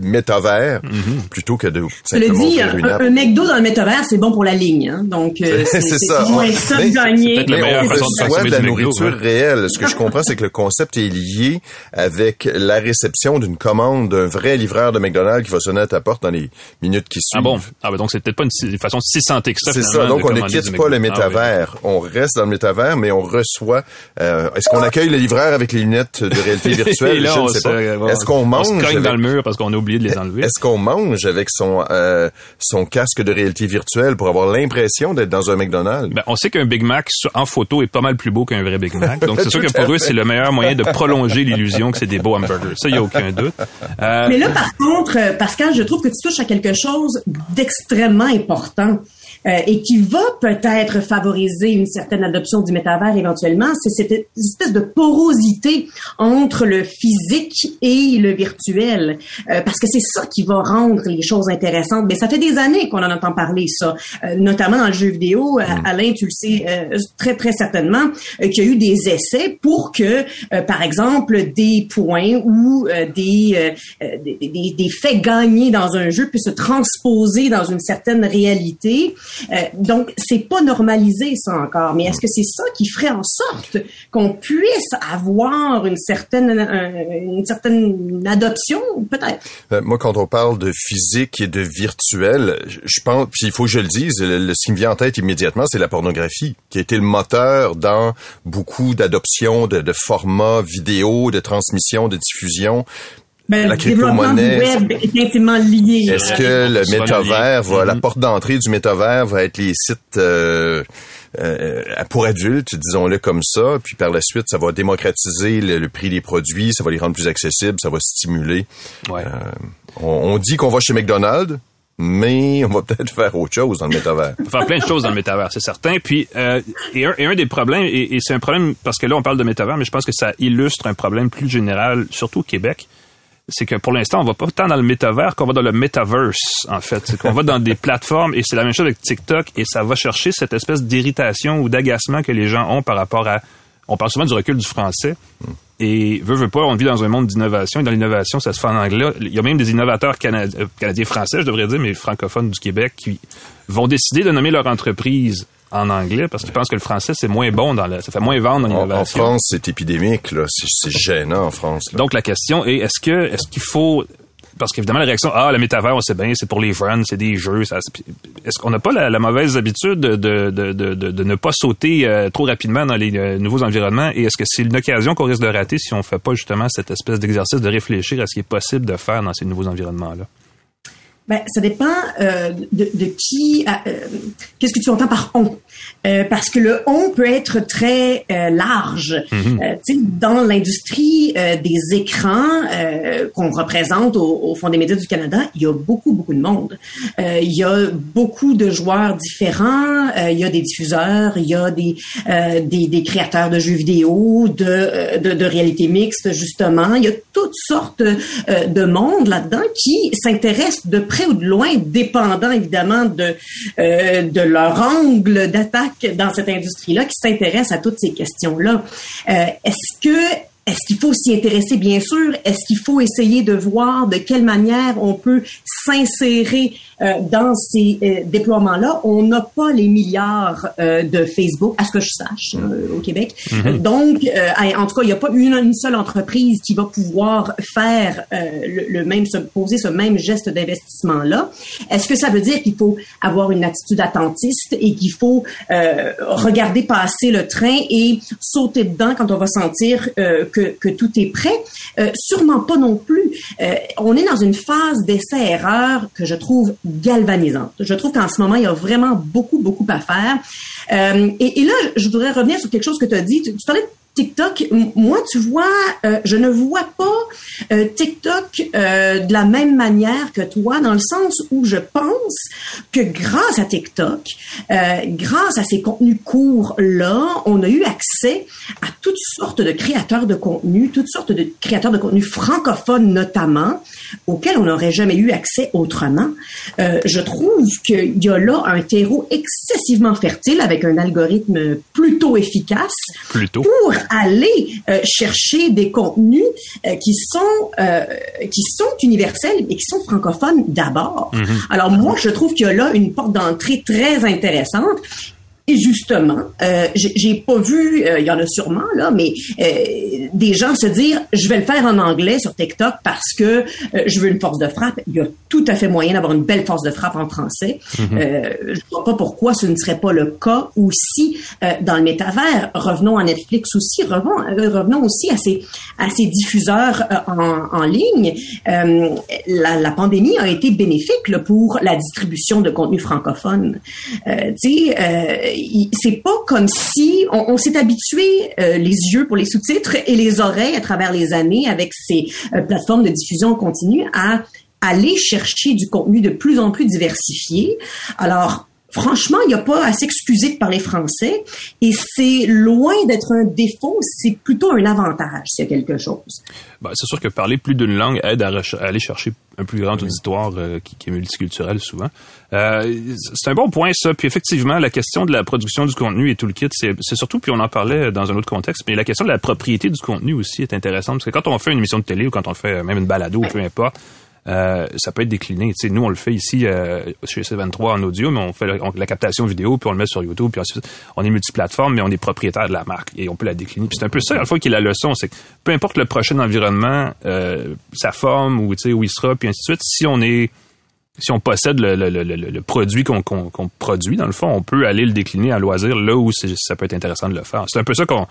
métavers Mm-hmm. plutôt que de Je le simplement dis, ouvrir une un, app. un McDo dans le métavers, c'est bon pour la ligne. Hein? Donc, euh, C'est- ça. moins ça de Mais- gagner. c'est peut-être la on façon de reçoit de la nourriture réelle. Ce que je comprends, c'est que le concept est lié avec la réception d'une commande d'un vrai livreur de McDonald's qui va sonner à ta porte dans les minutes qui suivent. Ah bon? Ah ben donc c'est peut-être pas une, façon si santé que ça. C'est ça, donc on ne quitte pas le. Ah oui. métavers. On reste dans le métavers, mais on reçoit... euh, Est-ce qu'on accueille le livreur avec les lunettes de réalité *laughs* virtuelle? là, Je ne on sais se- pas. Est-ce qu'on On mange se cogne avec- dans le mur parce qu'on a oublié de les enlever? Est-ce qu'on mange avec son euh, son casque de réalité virtuelle pour avoir l'impression d'être dans un McDonald's? Ben, on sait qu'un Big Mac en photo est pas mal plus beau qu'un vrai Big Mac. Donc c'est *laughs* sûr que pour eux, c'est le meilleur moyen de prolonger l'illusion que c'est des beaux hamburgers. Ça, il y a aucun doute. Euh, Mais là, par contre, euh, Pascal, je trouve que tu touches à quelque chose d'extrêmement important. Euh, et qui va peut-être favoriser une certaine adoption du métavers éventuellement, c'est cette espèce de porosité entre le physique et le virtuel, Euh, parce que c'est ça qui va rendre les choses intéressantes. Mais ça fait des années qu'on en entend parler, ça, Euh, notamment dans le jeu vidéo. Euh, Alain, tu le sais très très certainement qu'il y a eu des essais pour que, par exemple, des points ou des, des, des- des faits gagnés dans un jeu puissent se transposer dans une certaine réalité. Euh, donc, c'est pas normalisé ça encore. Mais est-ce que c'est ça qui ferait en sorte qu'on puisse avoir une certaine une certaine adoption, peut-être? Euh, moi, quand on parle de physique et de virtuel, je pense, puis il faut que je le dise, le, le- ce qui me vient en tête immédiatement, c'est la pornographie, qui a été le moteur dans beaucoup d'adoptions de, de formats vidéo, de transmission, de diffusion. Ben, La le développement du crypto-monnaie, web est intimement lié. Est-ce euh, que le métavers va, la Mhm. porte d'entrée du métavers va être les sites euh, euh, pour adultes, disons-le comme ça, puis par la suite, ça va démocratiser le, le prix des produits, ça va les rendre plus accessibles, ça va stimuler. ouais. On, on dit qu'on va chez McDonald's, mais on va peut-être *laughs* faire autre chose dans le métavers. On peut faire plein de choses dans le métavers, c'est certain. Puis, euh, et, un, et un des problèmes, et, et c'est un problème parce que là, on parle de métavers, mais je pense que ça illustre un problème plus général, surtout au Québec. C'est que pour l'instant, on va pas tant dans le métavers qu'on va dans le metaverse, en fait. C'est qu'on va dans des *laughs* plateformes, et c'est la même chose avec TikTok, et ça va chercher cette espèce d'irritation ou d'agacement que les gens ont par rapport à... On parle souvent du recul du français. Et veut, veut pas, on vit dans un monde d'innovation, et dans l'innovation, ça se fait en anglais. Il y a même des innovateurs canadi- euh, canadiens français, je devrais dire, mais francophones du Québec, qui vont décider de nommer leur entreprise en anglais parce qu'ils pensent que le français, c'est moins bon dans la, ça fait moins vendre en En, en. France, c'est épidémique, là. C'est, gênant en France. là. Donc, la question est, est-ce que, est-ce qu'il faut, parce qu'évidemment, la réaction, ah, le métavers, on sait bien, c'est pour les jeunes, c'est des jeux. ça- Est-ce qu'on n'a pas la, la mauvaise habitude de, de, de, de, de- de ne pas sauter euh, trop rapidement dans les euh, nouveaux environnements? Et est-ce que c'est une occasion qu'on risque de rater si on fait pas justement cette espèce d'exercice de réfléchir à ce qui est possible de faire dans ces nouveaux environnements-là? Ben, ça dépend euh, de, qui. euh, euh, Qu'est-ce que tu entends par on Euh, Parce que le on peut être très euh, large. Tu sais, dans l'industrie euh, des écrans euh, qu'on représente au, au Fonds des médias du Canada, il y a beaucoup beaucoup de monde. Euh, il y a beaucoup de joueurs différents. Euh, il y a des diffuseurs, il y a des euh, des, des créateurs de jeux vidéo, de, de de réalité mixte justement. Il y a toutes sortes euh, de monde là-dedans qui s'intéressent de près ou de loin, dépendant évidemment de, euh, de leur angle d'attaque dans cette industrie-là, qui s'intéressent à toutes ces questions-là. Euh, Est-ce que est-ce qu'il faut s'y intéresser, bien sûr? Est-ce qu'il faut essayer de voir de quelle manière on peut s'insérer euh, dans ces euh, déploiements-là? On n'a pas les milliards euh, de Facebook, à ce que je sache, euh, au Québec. Euh, donc, euh, en tout cas, il n'y a pas une, une seule entreprise qui va pouvoir faire euh, le, le même, se poser ce même geste d'investissement-là. Est-ce que ça veut dire qu'il faut avoir une attitude attentiste et qu'il faut euh, regarder passer le train et sauter dedans quand on va sentir euh, que, tout est prêt? Euh, sûrement pas non plus. Euh, on est dans une phase d'essai-erreur que je trouve galvanisante. Je trouve qu'en ce moment, il y a vraiment beaucoup, beaucoup à faire. Euh, et, et là, je voudrais revenir sur quelque chose que tu as dit. Tu, tu parlais de TikTok, moi, tu vois, euh, je ne vois pas euh, TikTok euh, de la même manière que toi, dans le sens où je pense que grâce à TikTok, grâce à ces contenus courts-là, on a eu accès à toutes sortes de créateurs de contenu, toutes sortes de créateurs de contenu francophones notamment, auxquels on n'aurait jamais eu accès autrement. Je trouve qu'il y a là un terreau excessivement fertile avec un algorithme plutôt efficace Plutôt. pour aller euh, chercher des contenus euh, qui sont euh, qui sont universels et qui sont francophones d'abord. Mhm. Alors moi, je trouve qu'il y a là une porte d'entrée très intéressante. Et justement, euh, j'ai pas vu, euh, il y en a sûrement là, mais euh, des gens se dire, je vais le faire en anglais sur TikTok parce que euh, je veux une force de frappe. Il y a tout à fait moyen d'avoir une belle force de frappe en français. Euh, je vois pas pourquoi ce ne serait pas le cas aussi dans le métavers. Revenons à Netflix aussi, revenons, revenons aussi à ces à ces diffuseurs en, en ligne. La, la pandémie a été bénéfique là, pour la distribution de contenu francophone. Tu sais, c'est pas comme si on, s'est habitué euh, les yeux pour les sous-titres et les oreilles à travers les années avec ces euh, plateformes de diffusion continue à aller chercher du contenu de plus en plus diversifié. Alors, franchement, il n'y a pas à s'excuser de parler français et c'est loin d'être un défaut, c'est plutôt un avantage, s'il y a quelque chose. Ben, c'est sûr que parler plus d'une langue aide à, aller chercher un plus grand auditoire euh, qui, qui est multiculturel souvent. Euh, c'est un bon point ça. Puis effectivement, la question de la production du contenu et tout le kit, c'est surtout, puis on en parlait dans un autre contexte, mais la question de la propriété du contenu aussi est intéressante parce que quand on fait une émission de télé ou quand on fait même une balado ou peu importe, euh, ça peut être décliné. Tu sais, nous, on le fait ici euh, chez C23 en audio, mais on fait la captation vidéo, puis on le met sur YouTube, puis ensuite, on est multiplateforme, mais on est propriétaire de la marque et on peut la décliner. Puis c'est un peu ça, à la fois, qui est la leçon, c'est que peu importe le prochain environnement, euh, sa forme, ou où il sera, puis ainsi de suite, si on est si on possède le, le, le, le- produit qu'on produit, dans le fond, on peut aller le décliner à loisir là où ça peut être intéressant de le faire. C'est un peu ça qu'on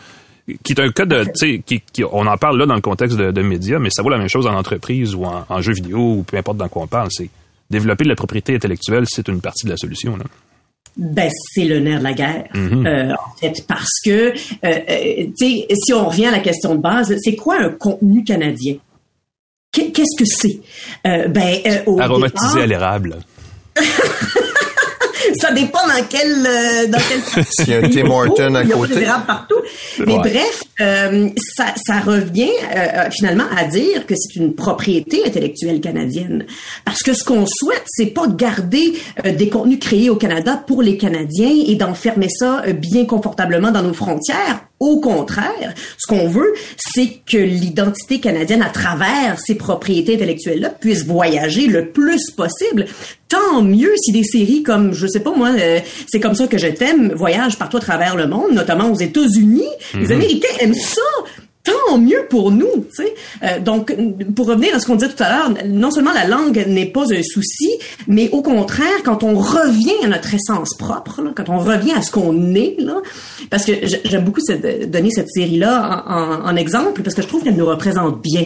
qui est un cas de, tu sais, qui, qui- on en parle là dans le contexte de, de médias, mais ça vaut la même chose en entreprise ou en, en jeu vidéo ou peu importe dans quoi on parle. C'est développer de la propriété intellectuelle, c'est une partie de la solution. Là. Ben, c'est le nerf de la guerre, Mhm. euh, en fait, parce que, euh, euh, tu sais, si on revient à la question de base, c'est quoi un contenu canadien? Qu'est- Qu'est-ce que c'est? Euh, ben, euh, au Aromatisé départ, à l'érable. *laughs* ça dépend dans quel euh, dans quel *laughs* S'il y a un Tim Horton à il y a côté. des partout mais Ouais. bref euh, ça, ça revient euh, finalement à dire que c'est une propriété intellectuelle canadienne parce que ce qu'on souhaite c'est pas de garder euh, des contenus créés au Canada pour les Canadiens et d'enfermer ça euh, bien confortablement dans nos frontières au contraire, ce qu'on veut, c'est que l'identité canadienne, à travers ses propriétés intellectuelles-là, puisse voyager le plus possible. Tant mieux si des séries comme, je sais pas moi, euh, c'est comme ça que je t'aime, voyagent partout à travers le monde, notamment aux États-Unis. Les Américains aiment ça. Tant mieux pour nous, tu sais. Euh, donc, pour revenir à ce qu'on disait tout à l'heure, non seulement la langue n'est pas un souci, mais au contraire, quand on revient à notre essence propre, là, quand on revient à ce qu'on est, là, parce que j'aime beaucoup cette- donner cette série-là en exemple, parce que je trouve qu'elle nous représente bien.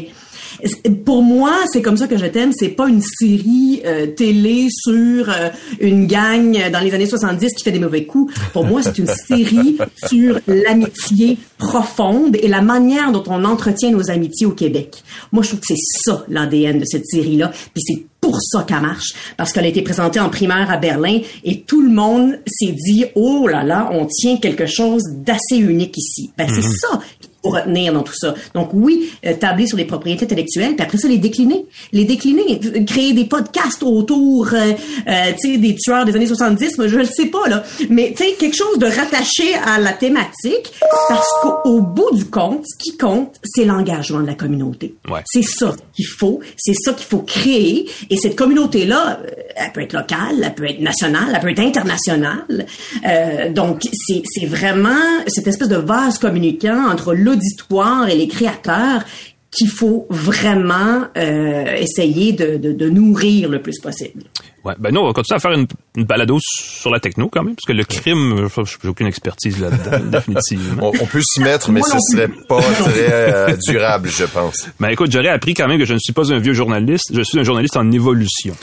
Pour moi, c'est comme ça que je t'aime. C'est pas une série euh, télé sur euh, une gang dans les années 70 qui fait des mauvais coups. Pour moi, c'est une série *laughs* sur l'amitié profonde et la manière dont on entretient nos amitiés au Québec. Moi, je trouve que c'est ça l'ADN de cette série-là. Puis c'est pour ça qu'elle marche, parce qu'elle a été présentée en primaire à Berlin et tout le monde s'est dit oh là là, on tient quelque chose d'assez unique ici. Ben c'est ça qu'il faut retenir dans tout ça. Donc oui, euh, tabler sur les propriétés intellectuelles, puis après ça les décliner, les décliner, créer des podcasts autour, euh, euh, tu sais, des tueurs des années 70, moi, je le sais pas là, mais tu sais quelque chose de rattaché à la thématique, parce qu'au au bout du compte, ce qui compte, c'est l'engagement de la communauté. Ouais. C'est ça qu'il faut, c'est ça qu'il faut créer. Et cette communauté-là, euh, elle peut être locale, elle peut être nationale, elle peut être internationale. Euh, donc, c'est vraiment cette espèce de vase communicant entre l'auditoire et les créateurs qu'il faut vraiment euh, essayer de, de, de nourrir le plus possible. Ouais. Ben nous, on va continuer à faire une, une balado sur la techno quand même, parce que le crime, je j'ai aucune expertise là-dedans, *laughs* définitivement. On, on peut s'y mettre, mais ce serait pas très euh, durable, je pense. Ben écoute, j'aurais appris quand même que je ne suis pas un vieux journaliste, je suis un journaliste en évolution.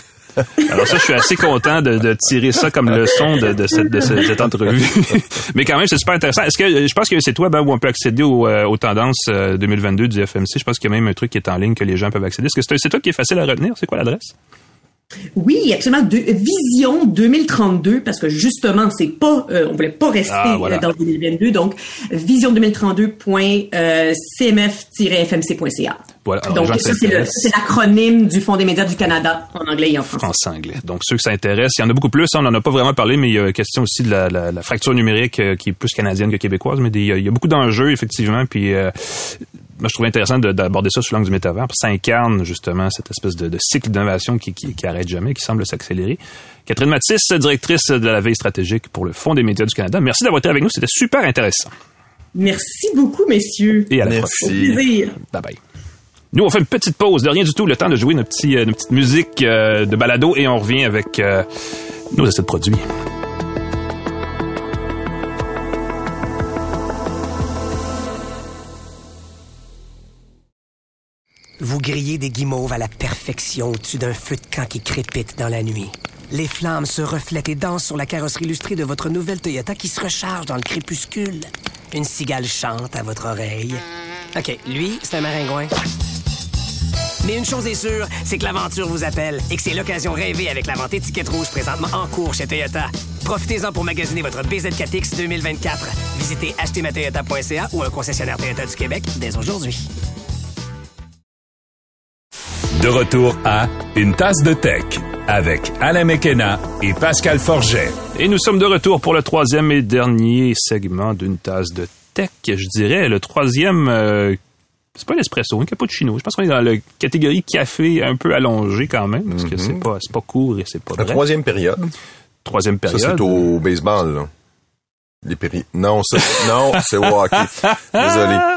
Alors ça, je suis assez content de, tirer ça comme leçon de, cette, entrevue. *laughs* Mais quand même, c'est super intéressant. Est-ce que je pense un site web hein, où on peut accéder aux, euh, aux tendances euh, 2022 du FMC. Je pense qu'il y a même un truc qui est en ligne que les gens peuvent accéder. Est-ce que c'est web qui est facile à retenir? C'est quoi l'adresse? Oui, absolument. De, Vision 2032, parce que justement, c'est pas, euh, on voulait pas rester Ah, voilà. euh, dans 2022. Donc, vision2032.cmf-fmc.ca. Voilà. Alors, Donc, les gens qui ça, c'est s'intéressent. l'acronyme du Fonds des médias du Canada en anglais et en français. français-anglais. Donc, ceux que ça intéresse, il y en a beaucoup plus. On n'en a pas vraiment parlé, mais il y a question aussi de la, la- la fracture numérique euh, qui est plus canadienne que québécoise. Mais des- il y a- il y a beaucoup d'enjeux, effectivement. Puis, euh, moi, je trouvais intéressant de- d'aborder ça sous l'angle du métavers. Parce que ça incarne, justement, cette espèce de, de cycle d'innovation qui, qui, qui arrête jamais, qui semble s'accélérer. Catherine Matisse, directrice de la veille stratégique pour le Fonds des médias du Canada. Merci d'avoir été avec nous. C'était super intéressant. Merci beaucoup, messieurs. Et à la Merci. prochaine. Au plaisir. Bye bye. Nous, on fait une petite pause, de rien du tout, le temps de jouer notre, petit, euh, notre petite musique euh, de balado et on revient avec euh, nos essais de produits. Vous grillez des guimauves à la perfection au-dessus d'un feu de camp qui crépite dans la nuit. Les flammes se reflètent et dansent sur la carrosserie illustrée de votre nouvelle Toyota qui se recharge dans le crépuscule. Une cigale chante à votre oreille. OK, lui, c'est un maringouin. Mais une chose est sûre, c'est que l'aventure vous appelle et que c'est l'occasion rêvée avec la vente étiquette rouge présentement en cours chez Toyota. Profitez-en pour magasiner votre BZ4X 2024. Visitez achetermatoyota.ca ou un concessionnaire Toyota du Québec dès aujourd'hui. De retour à Une tasse de tech avec Alain Mekena et Pascal Forget. Et nous sommes de retour pour le troisième et dernier segment d'une tasse de tech. Je dirais le troisième, euh, c'est pas l'espresso, un cappuccino. Je pense qu'on est dans la catégorie café un peu allongé quand même, parce que c'est pas, c'est pas court et c'est pas La troisième période. Troisième Ça, période. c'est au baseball, là. Les péri... Non, ça, non, c'est au hockey. Désolé. *laughs*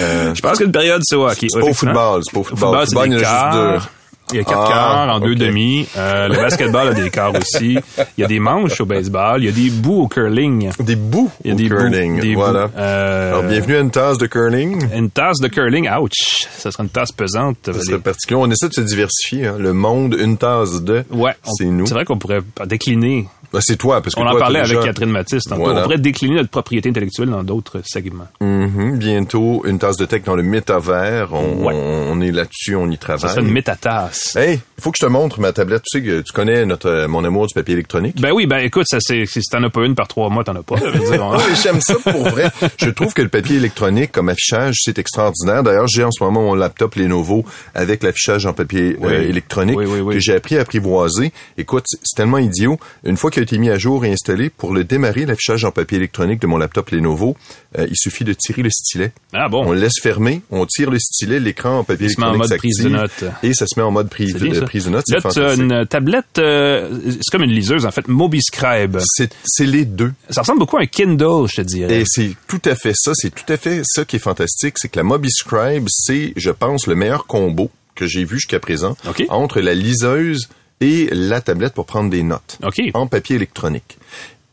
Euh, Je pense qu'une période, c'est au hockey. c'est pas au football, c'est pas au Au football. football, il y c'est en des a juste deux. Il y a quatre Ah, quarts en deux ok. demi. Euh, le basketball a des quarts aussi. Il y a des manches au baseball. Il y a des bouts au curling. Des bouts Il y a au des curling. bouts. Des voilà. bouts. Euh, Alors, bienvenue à une tasse de curling. Une tasse de curling, ouch! Ça sera une tasse pesante. Ça Les- serait particulier. On essaie de se diversifier. hein. Le monde, une tasse de. Ouais, C'est nous. C'est vrai qu'on pourrait décliner. Ben, c'est toi, parce que On en toi, parlait t'as avec déjà- Catherine Matisse. Voilà. On pourrait décliner notre propriété intellectuelle dans d'autres segments. Mhm. Bientôt, une tasse de tech dans le métavers. On, Ouais. on est là-dessus, on y Ça travaille. serait une métatasse. Hey, il faut que je te montre ma tablette. Tu sais que tu connais notre, euh, mon amour du papier électronique? Ben oui, ben écoute, ça c'est si t'en as pas une par trois mois, t'en as pas. On- *laughs* j'aime ça pour vrai. Je trouve que le papier électronique comme affichage, c'est extraordinaire. D'ailleurs, j'ai en ce moment mon laptop Lenovo avec l'affichage en papier Oui. euh, électronique Oui, oui, oui. que j'ai appris à apprivoiser. Écoute, c'est tellement idiot. Une fois qu'il a été mis à jour et installé, pour le démarrer, l'affichage en papier électronique de mon laptop Lenovo, euh, il suffit de tirer le stylet. Ah On bon. le laisse fermer, on tire le stylet, l'écran en papier Il se met en électronique mode prise de notes. Et ça se met en mode prise, de, ça. prise de notes. Là, C'est une tablette, euh, c'est comme une liseuse en fait, MobiScribe. C'est les deux. Ça ressemble beaucoup à un Kindle, je te dirais. Et c'est tout à fait ça, c'est tout à fait ça qui est fantastique, c'est que la MobiScribe, c'est, je pense, le meilleur combo que j'ai vu jusqu'à présent entre la liseuse et la tablette pour prendre des notes en papier électronique.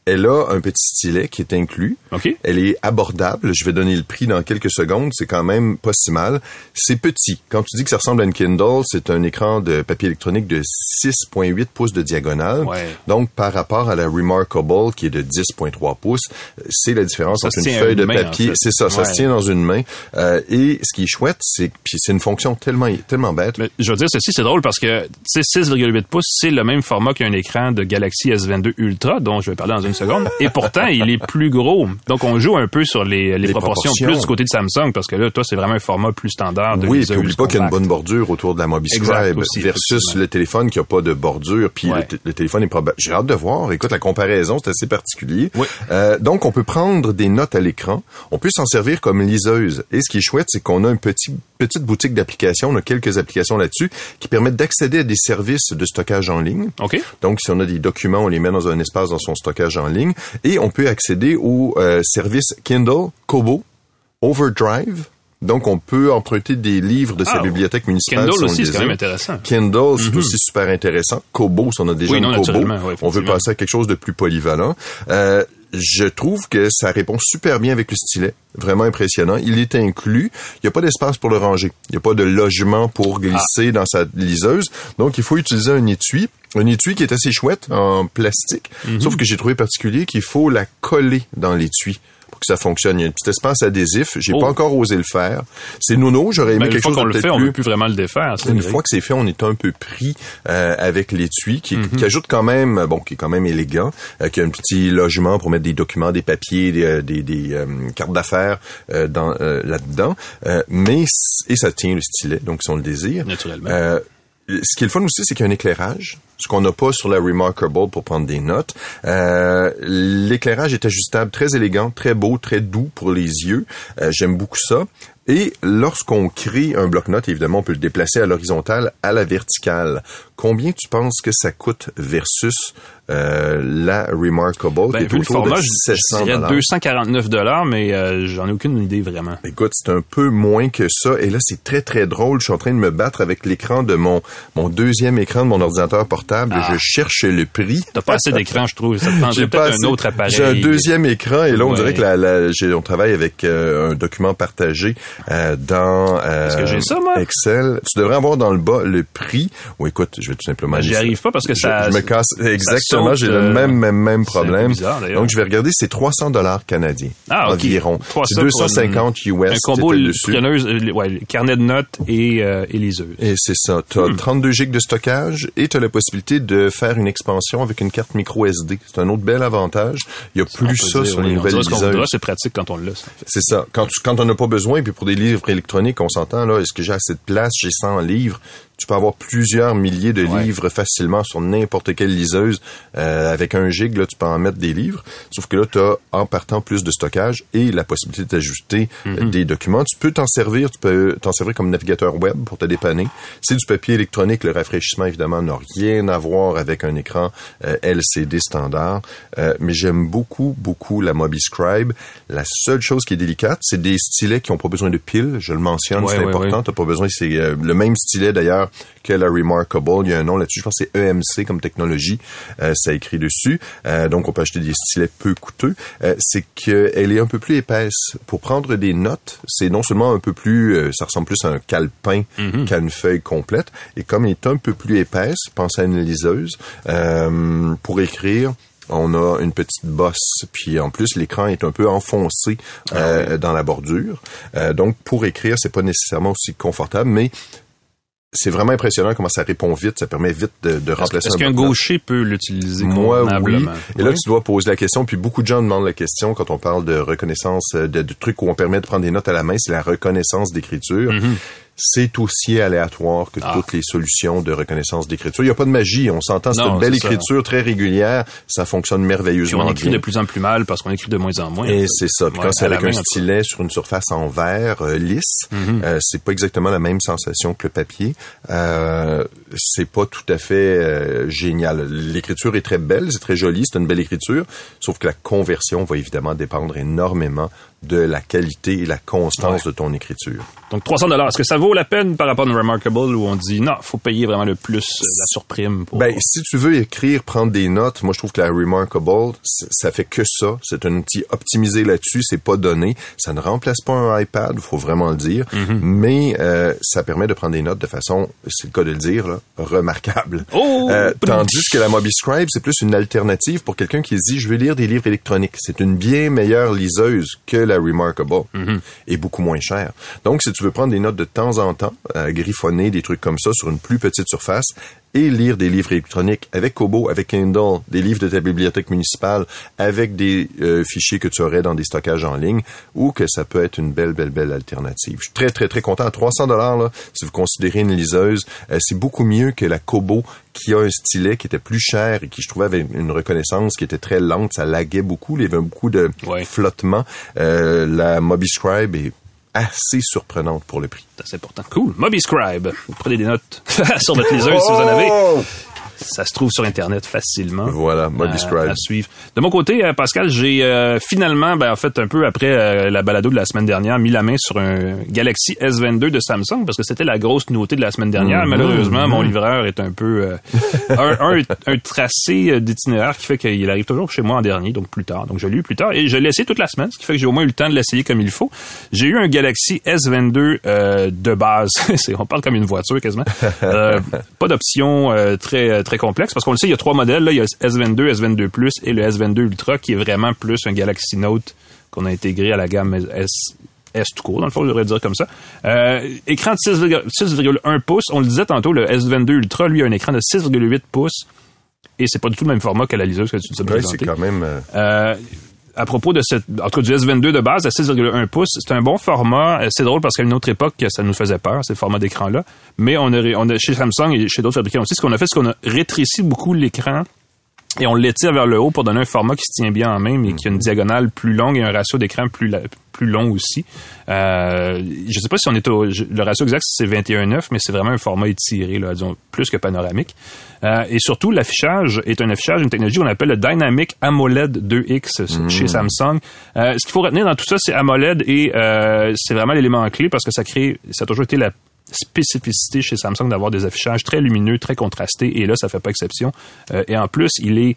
Elle a un petit stylet qui est inclus. OK. Elle est abordable. Je vais donner le prix dans quelques secondes. C'est quand même pas si mal. C'est petit. Quand tu dis que ça ressemble à une Kindle, c'est un écran de papier électronique de 6.8 pouces de diagonale. Ouais. Donc, par rapport à la Remarkable, qui est de 10.3 pouces, c'est la différence Ça entre une feuille une de main, en papier. fait. C'est ça, ça Ouais. se tient dans une main. Euh, et ce qui est chouette, c'est puis c'est une fonction tellement tellement bête. Mais je veux dire ceci, c'est drôle parce que tu sais, 6,8 pouces, c'est le même format qu'un écran de Galaxy S22 Ultra, dont je vais parler dans une Et pourtant, il est plus gros. Donc, on joue un peu sur les, les, Les proportions, proportions. plus du côté de Samsung, parce que là, toi, c'est vraiment un format plus standard de Oui, liseuse puis oublie pas qu'il y a une bonne bordure autour de la MobiScribe aussi, versus le téléphone qui a pas de bordure. Puis Ouais. le, téléphone est probable. J'ai hâte de voir. Écoute, la comparaison, c'est assez particulier. Oui. Euh, donc, on peut prendre des notes à l'écran. On peut s'en servir comme liseuse. Et ce qui est chouette, c'est qu'on a une petite petite boutique d'applications. On a quelques applications là-dessus qui permettent d'accéder à des services de stockage en ligne. OK. Donc, si on a des documents, on les met dans un espace dans son stockage en ligne. Et on peut accéder aux euh, services Kindle, Kobo, Overdrive. Donc, on peut emprunter des livres de sa Ah, bibliothèque municipale. Kindle si aussi, c'est quand même intéressant. Kindle, c'est aussi super intéressant. Kobo, si on a déjà Oui, non, Kobo, oui, on veut passer à quelque chose de plus polyvalent. Euh, je trouve que ça répond super bien avec le stylet. Vraiment impressionnant. Il est inclus. Il n'y a pas d'espace pour le ranger. Il n'y a pas de logement pour glisser dans sa liseuse. Donc, il faut utiliser un étui. Un étui qui est assez chouette en plastique. Mhm. Sauf que j'ai trouvé particulier qu'il faut la coller dans l'étui pour que ça fonctionne. Il y a un petit espace adhésif. J'ai Oh. pas encore osé le faire. C'est nono. J'aurais aimé Ben, une quelque fois chose qu'on de le fait, on plus ne peut plus vraiment le défaire. une vrai. fois que c'est fait, on est un peu pris euh, avec l'étui qui, Mhm. qui ajoute quand même, bon, qui est quand même élégant, euh, qui a un petit logement pour mettre des documents, des papiers, des, euh, des, des, euh, cartes d'affaires euh, dans euh, là-dedans. Euh, mais et ça tient le stylet, donc si on le désire. Naturellement. Ce qui est le fun aussi, c'est qu'il y a un éclairage, ce qu'on n'a pas sur la Remarkable pour prendre des notes. Euh, L'éclairage est ajustable, très élégant, très beau, très doux pour les yeux. Euh, J'aime beaucoup ça. Et lorsqu'on crée un bloc-notes, évidemment, on peut le déplacer à l'horizontale, à la verticale. Combien tu penses que ça coûte versus euh, la Remarkable, Ben, qui est vu le autour format, de je, je 700 dirais 249 dollars, mais euh, j'en ai aucune idée vraiment. Écoute, c'est un peu moins que ça. Et là, c'est très, très drôle. Je suis en train de me battre avec l'écran de mon, mon deuxième écran de mon ordinateur portable. Ah. Je cherche le prix. T'as pas assez d'écran, je trouve. Ça prendrait peut-être un autre appareil. J'ai un deuxième écran et là, on Ouais. dirait que la, la- j'ai- on travaille avec euh, un document partagé euh, dans euh, Est-ce que j'ai ça, moi? Excel. Tu devrais avoir dans le bas le prix. Ou écoute, je vais tout simplement... Ben, j'y arrive pas parce que Je- ça- Je, me casse. Exactement, saute, j'ai euh, le même, même, même peu problème. bizarre. Donc, je vais regarder, c'est 300 dollars canadiens. Ah, ok. Environ. C'est ça pour 250 US. Un combo preneuse, euh, ouais, le carnet de notes et, euh, et liseuse. Et c'est ça. Tu as 32 gigs de stockage et tu as la possibilité de faire une expansion avec une carte micro SD. C'est un autre bel avantage. Il y a plus ça dire, sur les nouvelles liseuses. c'est pratique quand on l'a. ça. C'est ça. Quand tu, quand on n'a pas besoin, puis pour des livres électroniques, on s'entend, là, est-ce que j'ai assez de place? J'ai 100 livres. Tu peux avoir plusieurs milliers de Ouais. livres facilement sur n'importe quelle liseuse. Euh, avec un gig, là, tu peux en mettre des livres. Sauf que là, tu as, en partant, plus de stockage et la possibilité d'ajouter euh, Mhm. des documents. Tu peux t'en servir, tu peux t'en servir comme navigateur web pour te dépanner. C'est du papier électronique. Le rafraîchissement, évidemment, n'a rien à voir avec un écran euh, LCD standard. Euh, mais j'aime beaucoup, beaucoup la MobiScribe. La seule chose qui est délicate, c'est des stylets qui n'ont pas besoin de piles. Je le mentionne, Ouais, c'est ouais, important. T'as pas besoin. C'est euh, le même stylet d'ailleurs que la Remarkable. Il y a un nom là-dessus. Je pense que c'est EMC comme technologie. Euh, ça écrit dessus. Euh, donc on peut acheter des stylets peu coûteux. Euh, c'est qu'elle est un peu plus épaisse. Pour prendre des notes, c'est non seulement un peu plus, euh, ça ressemble plus à un calepin qu'à une feuille complète. Et comme elle est un peu plus épaisse, pense à une liseuse pour écrire. On a une petite bosse, puis en plus l'écran est un peu enfoncé euh, dans la bordure. Euh, donc pour écrire, c'est pas nécessairement aussi confortable, mais c'est vraiment impressionnant comment ça répond vite. Ça permet vite de, de remplacer Est-ce un qu'un gaucher peut l'utiliser Moi, oui. Et là, Oui. tu dois poser la question, puis beaucoup de gens demandent la question quand on parle de reconnaissance, euh, de, de trucs où on permet de prendre des notes à la main, c'est la reconnaissance d'écriture. C'est aussi aléatoire que. Ah. toutes les solutions de reconnaissance d'écriture. Il n'y a pas de magie, on s'entend, c'est une belle ça. écriture très régulière, ça fonctionne Puis merveilleusement on écrit bien. de plus en plus mal parce qu'on écrit de moins en moins. Et c'est ça. Puis Ouais, quand c'est avec un stylet sur une surface en verre euh, lisse, Mm-hmm. euh, c'est pas exactement la même sensation que le papier. Euh, c'est pas tout à fait euh, génial. L'écriture est très belle, c'est très joli, c'est une belle écriture, sauf que la conversion va évidemment dépendre énormément de la qualité et la constance de ton écriture. Donc 300 dollars, est-ce que ça vaut la peine par rapport à une Remarkable où on dit non, faut payer vraiment le plus euh, la surprime pour Ben, si tu veux écrire, prendre des notes, moi je trouve que la Remarkable, ça fait que ça. C'est un outil optimisé là-dessus, c'est pas donné. Ça ne remplace pas un iPad, faut vraiment le dire, Mm-hmm. mais euh, ça permet de prendre des notes de façon, c'est le cas de le dire, là, remarquable. Oh! Euh, tandis que la MobiScribe, c'est plus une alternative pour quelqu'un qui se dit, je veux lire des livres électroniques. C'est une bien meilleure liseuse que la Remarkable et beaucoup moins chère. Donc, si tu veux prendre des notes de temps en temps, euh, griffonner des trucs comme ça sur une plus petite surface et lire des livres électroniques avec Kobo, avec Kindle, des livres de ta bibliothèque municipale, avec des euh, fichiers que tu aurais dans des stockages en ligne, ou que ça peut être une belle, belle, belle alternative. Je suis très, très, très content. À 300 dollars, là, si vous considérez une liseuse, euh, c'est beaucoup mieux que la Kobo qui a un stylet qui était plus cher et qui, je trouvais, avait une reconnaissance qui était très lente. Ça laguait beaucoup. Il y avait beaucoup de Ouais. flottement. Euh, la MobiScribe est assez surprenante pour le prix. C'est assez important. Cool. MobiScribe. Vous prenez des notes *laughs* sur votre liseuse si vous en avez. Ça se trouve sur Internet facilement. Voilà, MobiScribe. À, à suivre. De mon côté, euh, Pascal, j'ai euh, finalement, ben, en fait, un peu après euh, la balado de la semaine dernière, mis la main sur un Galaxy S22 de Samsung parce que c'était la grosse nouveauté de la semaine dernière. Mhm. Malheureusement, mon livreur est un peu euh, un, un, un tracé euh, d'itinéraire qui fait qu'il arrive toujours chez moi en dernier, donc plus tard. Donc je l'ai eu plus tard et je l'ai essayé toute la semaine, ce qui fait que j'ai au moins eu le temps de l'essayer comme il faut. J'ai eu un Galaxy S22 euh, de base. *laughs* On parle comme une voiture quasiment. Euh, pas d'option euh, très très complexe parce qu'on le sait, il y a trois modèles. Là. Il y a le S22, S22 Plus et le S22 Ultra qui est vraiment plus un Galaxy Note qu'on a intégré à la gamme S, S tout court, dans le fond, je devrais dire comme ça. Euh, écran de 6,1 pouces. On le disait tantôt, le S22 Ultra, lui, a un écran de 6,8 pouces. Et c'est pas du tout le même format que la liseuse que tu nous as présenté. c'est quand même... euh, Euh, à propos de cette, en tout cas du S22 de base à 6,1 pouces, c'est un bon format. Euh, C'est drôle parce qu'à une autre époque, ça nous faisait peur, ces formats d'écran-là. Mais on a, on a, chez Samsung et chez d'autres fabricants aussi, ce qu'on a fait, c'est qu'on a rétréci beaucoup l'écran et on l'étire vers le haut pour donner un format qui se tient bien en main, mais qui a une diagonale plus longue et un ratio d'écran plus, la- plus long aussi. Euh, je sais pas si on est au, le ratio exact c'est 21,9, mais c'est vraiment un format étiré, là, disons, plus que panoramique. Euh, et surtout, l'affichage est un affichage, une technologie qu'on appelle le Dynamic AMOLED 2X chez Samsung. Euh, ce qu'il faut retenir dans tout ça, c'est AMOLED et euh, c'est vraiment l'élément clé parce que ça crée, ça a toujours été la spécificité chez Samsung d'avoir des affichages très lumineux, très contrastés, et là, ça fait pas exception. Euh, et en plus, il est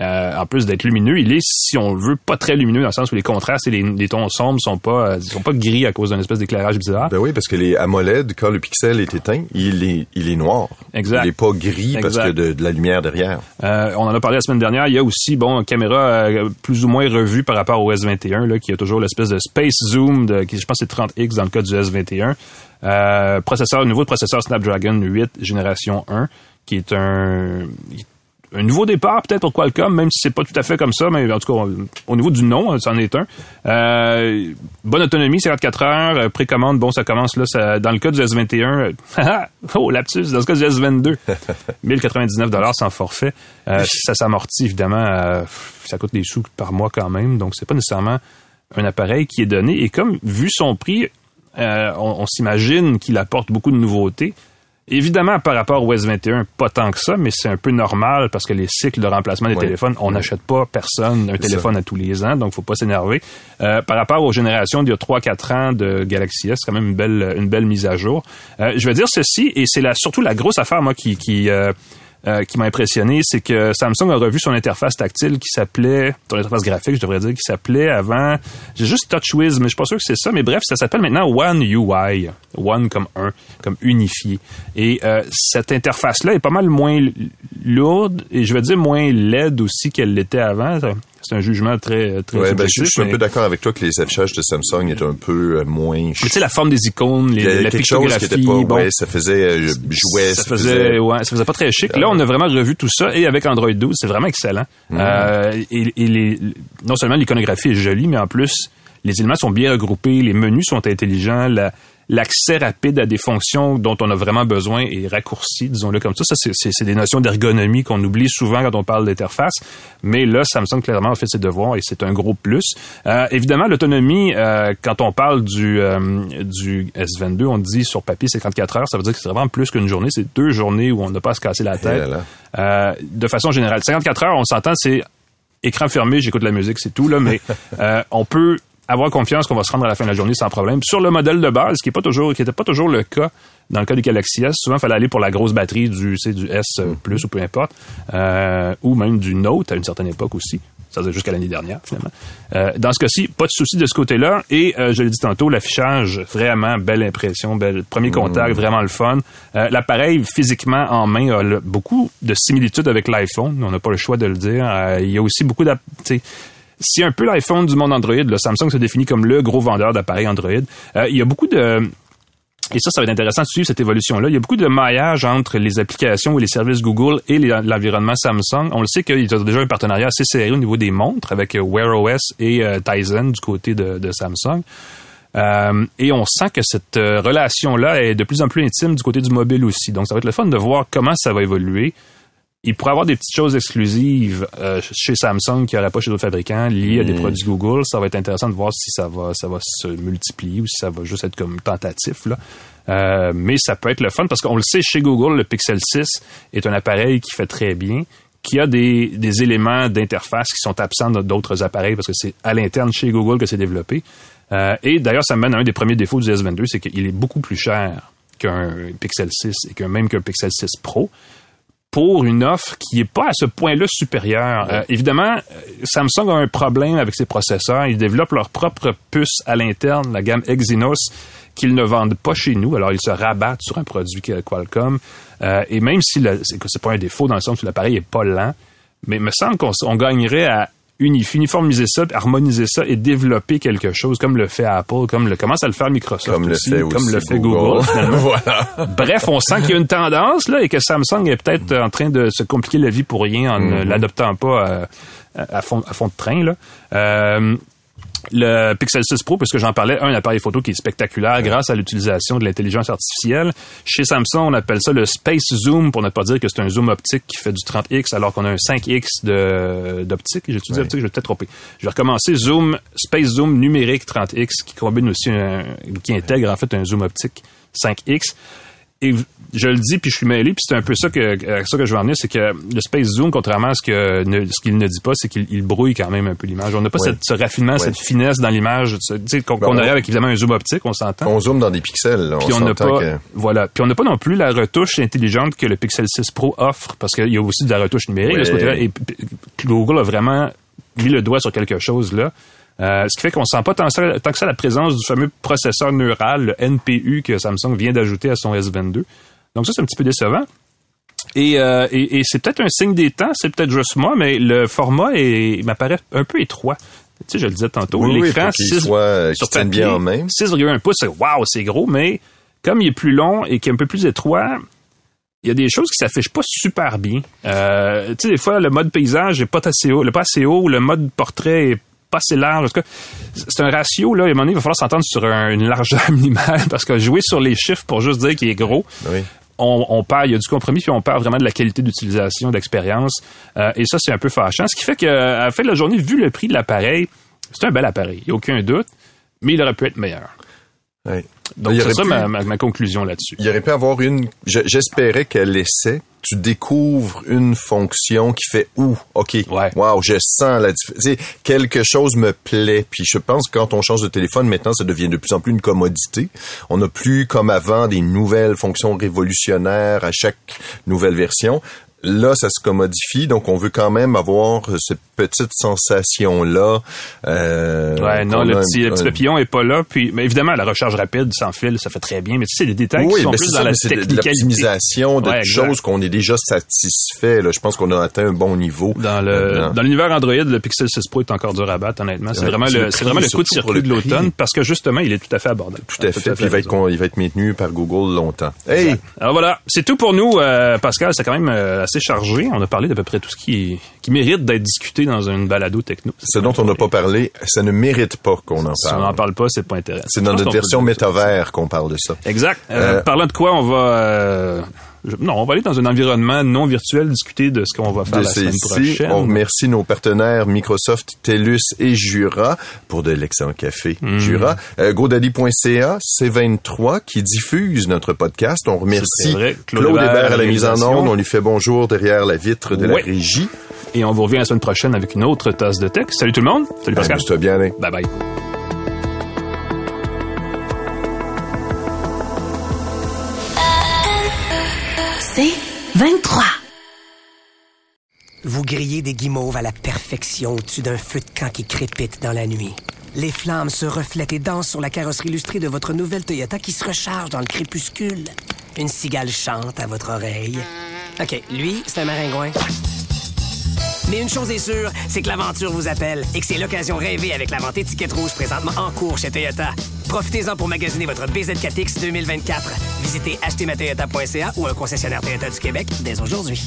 euh, en plus d'être lumineux, il est, si on veut, pas très lumineux dans le sens où les contrastes et les, les tons sombres sont pas, euh, sont pas gris à cause d'un espèce d'éclairage bizarre. Ben oui, parce que les AMOLED, quand le pixel est éteint, il est, il est noir. Exact. Il est pas gris parce que de, de la lumière derrière. Euh, on en a parlé la semaine dernière. Il y a aussi, bon, une caméra euh, plus ou moins revue par rapport au S21, là, qui a toujours l'espèce de space zoom, de, qui je pense c'est 30x dans le cas du S21. Euh, processeur, nouveau processeur Snapdragon 8 génération 1, qui est un, un nouveau départ peut-être pour Qualcomm, même si c'est pas tout à fait comme ça, mais en tout cas, au niveau du nom, c'en est un. Euh, bonne autonomie, 54 heures, euh, précommande, bon, ça commence là, ça- dans le cas du S21, euh, *laughs* oh, lapsus, dans le cas du S22, 1099 *laughs* dollars sans forfait. Euh, ça s'amortit évidemment, euh, ça coûte des sous par mois quand même, donc c'est pas nécessairement un appareil qui est donné. Et comme vu son prix, euh, on, on s'imagine qu'il apporte beaucoup de nouveautés. Évidemment, par rapport au S21, pas tant que ça, mais c'est un peu normal parce que les cycles de remplacement des Ouais. téléphones, on n'achète pas personne un téléphone à tous les ans, donc faut pas s'énerver. Euh, par rapport aux générations d'il y a 3-4 ans de Galaxy S, c'est quand même une belle, une belle mise à jour. Euh, je vais dire ceci, et c'est la, surtout la grosse affaire, moi, qui, qui, euh, euh, qui m'a impressionné, c'est que Samsung a revu son interface tactile qui s'appelait, son interface graphique, je devrais dire, qui s'appelait avant, j'ai juste TouchWiz, mais je suis pas sûr que c'est ça, mais bref, ça s'appelle maintenant One UI. One comme un, comme unifié. Et euh, cette interface-là est pas mal moins lourde, et je vais dire moins laide aussi qu'elle l'était avant. C'est un jugement très, très Ouais, ben, je, suis un peu d'accord avec toi que les affichages de Samsung étaient un peu euh, moins... mais tu sais, la forme des icônes, les, la chose pictographie, qui était pas... bon, ouais, ça faisait euh, jouet, ça faisait, ouais, ça faisait pas très chic. Là, on a vraiment revu tout ça et avec Android 12, c'est vraiment excellent. Euh, et et les, non seulement l'iconographie est jolie, mais en plus, les éléments sont bien regroupés, les menus sont intelligents, la- l'accès rapide à des fonctions dont on a vraiment besoin est raccourci, disons-le comme ça. Ça, c'est- des notions d'ergonomie qu'on oublie souvent quand on parle d'interface. Mais là, Samsung clairement a fait ses devoirs et c'est un gros plus. Euh, évidemment, l'autonomie, euh, quand on parle du, euh, du S22, on dit sur papier 54 heures, ça veut dire que c'est vraiment plus qu'une journée. C'est deux journées où on n'a pas à se casser la Eh là tête. là. Euh, de façon générale, 54 heures, on s'entend, c'est écran fermé, j'écoute la musique, c'est tout là, mais *laughs* euh, on peut avoir confiance qu'on va se rendre à la fin de la journée sans problème. Sur le modèle de base, qui est pas toujours, qui était pas toujours le cas dans le cas du Galaxy S, souvent il fallait aller pour la grosse batterie du, tu sais, du S euh, plus ou peu importe, euh, ou même du Note à une certaine époque aussi. Ça faisait jusqu'à l'année dernière, finalement. Euh, dans ce cas-ci, pas de souci de ce côté-là. Et euh, je l'ai dit tantôt, l'affichage, vraiment belle impression, belle premier contact, vraiment le fun. Euh, L'appareil physiquement en main a le- beaucoup de similitudes avec l'iPhone. On n'a pas le choix de le dire. Euh, il y a aussi beaucoup d'app- c'est un peu l'iPhone du monde Android. Là. Samsung se définit comme le gros vendeur d'appareils Android. Euh, il y a beaucoup de et ça, ça va être intéressant de suivre cette évolution-là. Il y a beaucoup de maillage entre les applications et les services Google et l'environnement Samsung. On le sait qu'il y a déjà un partenariat assez serré au niveau des montres avec euh, Wear OS et euh, Tizen du côté de, Samsung. Et on sent que cette relation-là est de plus en plus intime du côté du mobile aussi. Donc, ça va être le fun de voir comment ça va évoluer. Il pourrait y avoir des petites choses exclusives euh, chez Samsung qu'il n'y aurait pas chez d'autres fabricants liées à des produits Google. Ça va être intéressant de voir si ça va, ça va se multiplier ou si ça va juste être comme tentatif. Là. Euh, mais ça peut être le fun parce qu'on le sait, chez Google, le Pixel 6 est un appareil qui fait très bien, qui a des, des éléments d'interface qui sont absents d'autres appareils parce que c'est à l'interne chez Google que c'est développé. Euh, et d'ailleurs, ça mène à un des premiers défauts du S22, c'est qu'il est beaucoup plus cher qu'un Pixel 6 et qu'un même qu'un Pixel 6 Pro pour une offre qui est pas à ce point-là supérieure. Euh, évidemment, euh, Samsung a un problème avec ses processeurs. Ils développent leur propre puce à l'interne, la gamme Exynos, qu'ils ne vendent pas chez nous. Alors, ils se rabattent sur un produit Qualcomm. Euh, et même si c'est que c'est pas un défaut dans le sens où l'appareil est pas lent, mais il me semble qu'on gagnerait à uniformiser ça, harmoniser ça et développer quelque chose comme le fait Apple, comme le commence à le faire Microsoft Comme le aussi, fait comme aussi le fait Google. *laughs* Voilà. Bref, on sent qu'il y a une tendance là et que Samsung est peut-être en train de se compliquer la vie pour rien en Mm-hmm. ne l'adoptant pas à, à- à fond, à fond de train. Là. Euh, le Pixel 6 Pro, puisque j'en parlais, un appareil photo qui est spectaculaire grâce à l'utilisation de l'intelligence artificielle. Chez Samsung, on appelle ça le Space Zoom, pour ne pas dire que c'est un zoom optique qui fait du 30x, alors qu'on a un 5x de- d'optique. J'ai étudié Oui. optique, je vais peut-être tromper. Je vais recommencer. Zoom, Space Zoom numérique 30x, qui combine aussi un, qui intègre en fait un zoom optique 5x. Et je le dis, puis je suis mêlé, puis c'est un peu ça que, à ça que je veux en venir, c'est que le Space Zoom, contrairement à ce que ne- ce qu'il ne dit pas, c'est qu'il il brouille quand même un peu l'image. On n'a pas Oui. cette- ce raffinement, cette finesse dans l'image, qu'on Ben, on- aurait avec évidemment un zoom optique, on s'entend. On zoome dans des pixels. Puis on n'a pas, que- voilà. Puis on n'a pas non plus la retouche intelligente que le Pixel 6 Pro offre, parce qu'il y a aussi de la retouche numérique de ce côté-là. Et Google a vraiment mis le doigt sur quelque chose là. Euh, ce qui fait qu'on sent pas tant, que ça la présence du fameux processeur neural, le NPU, que Samsung vient d'ajouter à son S22. Donc ça, c'est un petit peu décevant. Et, euh, et, et c'est peut-être un signe des temps, c'est peut-être juste moi, mais le format m'apparaît un peu étroit. Tu sais, je le disais tantôt, Oui, l'écran faut qu'il 6 soit, euh, sur papier, bien en main. 6,1 pouces, c'est waouh, c'est gros, mais comme il est plus long et qu'il est un peu plus étroit, il y a des choses qui s'affichent pas super bien. Euh, tu sais, des fois, le mode paysage est pas assez haut, le pas assez haut, le mode portrait est pas assez large. En tout cas, c'est un ratio, là, à un moment donné, il va falloir s'entendre sur un- une largeur *laughs* minimale, parce que jouer sur les chiffres pour juste dire qu'il est gros, Oui. on, on perd, il y a du compromis, puis on perd vraiment de la qualité d'utilisation, d'expérience. Euh, et ça, c'est un peu fâchant. Ce qui fait qu'à la fin de la journée, vu le prix de l'appareil, c'est un bel appareil, il n'y a aucun doute, mais il aurait pu être meilleur. Oui. Donc, c'est ça pu- ma, ma- ma conclusion là-dessus. Il aurait pu avoir une. je- J'espérais qu'elle laissait. Tu découvres une fonction qui fait ouh, ok, Ouais. wow, je sens la différence. Quelque chose me plaît. Puis je pense que quand on change de téléphone, maintenant, ça devient de plus en plus une commodité. On n'a plus comme avant des nouvelles fonctions révolutionnaires à chaque nouvelle version. Là, ça se commodifie, donc on veut quand même avoir cette petite sensation-là. Euh, Ouais, non, le a un- petit, le petit papillon est pas là. Puis, mais évidemment, la recharge rapide sans fil, ça fait très bien. Mais tu sais, c'est des détails qui Oui, sont mais plus c'est dans ça, la technicalité. l'optimisation de Ouais, exact. choses qu'on est déjà satisfait. Là. Je pense qu'on a atteint un bon niveau. Dans le maintenant. dans l'univers Android, le Pixel 6 Pro est encore dur à battre, honnêtement. C'est Ouais, vraiment c'est le c'est vraiment le coup de circuit de l'automne parce que justement, il est tout à fait abordable. Tout à fait. Puis il va être il va être maintenu par Google longtemps. Hey, Alors voilà, c'est tout pour nous, euh, Pascal. C'est quand même euh, assez chargé. On a parlé d'à peu près tout ce qui, qui mérite d'être discuté dans une balado techno. ce dont on n'a pas parlé, ça ne mérite pas qu'on en Si on parle. n'en parle pas, c'est pas intéressant. C'est dans notre version métavers qu'on parle de ça. Exact. Euh, Euh, parlant de quoi, on va... je- non, on va aller dans un environnement non virtuel discuter de ce qu'on va faire de la semaine prochaine. On remercie nos partenaires Microsoft, TELUS et Jura pour de l'excellent café Mm. Jura. Euh, GoDaddy.ca, C23 qui diffuse notre podcast. On remercie vrai. Claude Claude, Hébert à la mise en onde. On lui fait bonjour derrière la vitre de Ouais. la régie. Et on vous revient la semaine prochaine avec une autre tasse de tech. Salut tout le monde. Salut Pascal. Amuse-toi bien. Bye bye. 23. Vous grillez des guimauves à la perfection au-dessus d'un feu de camp qui crépite dans la nuit. Les flammes se reflètent et dansent sur la carrosserie illustrée de votre nouvelle Toyota qui se recharge dans le crépuscule. Une cigale chante à votre oreille. OK, lui, c'est un maringouin. Mais une chose est sûre, c'est que l'aventure vous appelle et que c'est l'occasion rêvée avec la vente étiquette rouge présentement en cours chez Toyota. Profitez-en pour magasiner votre BZ4X 2024. Visitez achetermatoyota.ca ou un concessionnaire Toyota du Québec dès aujourd'hui.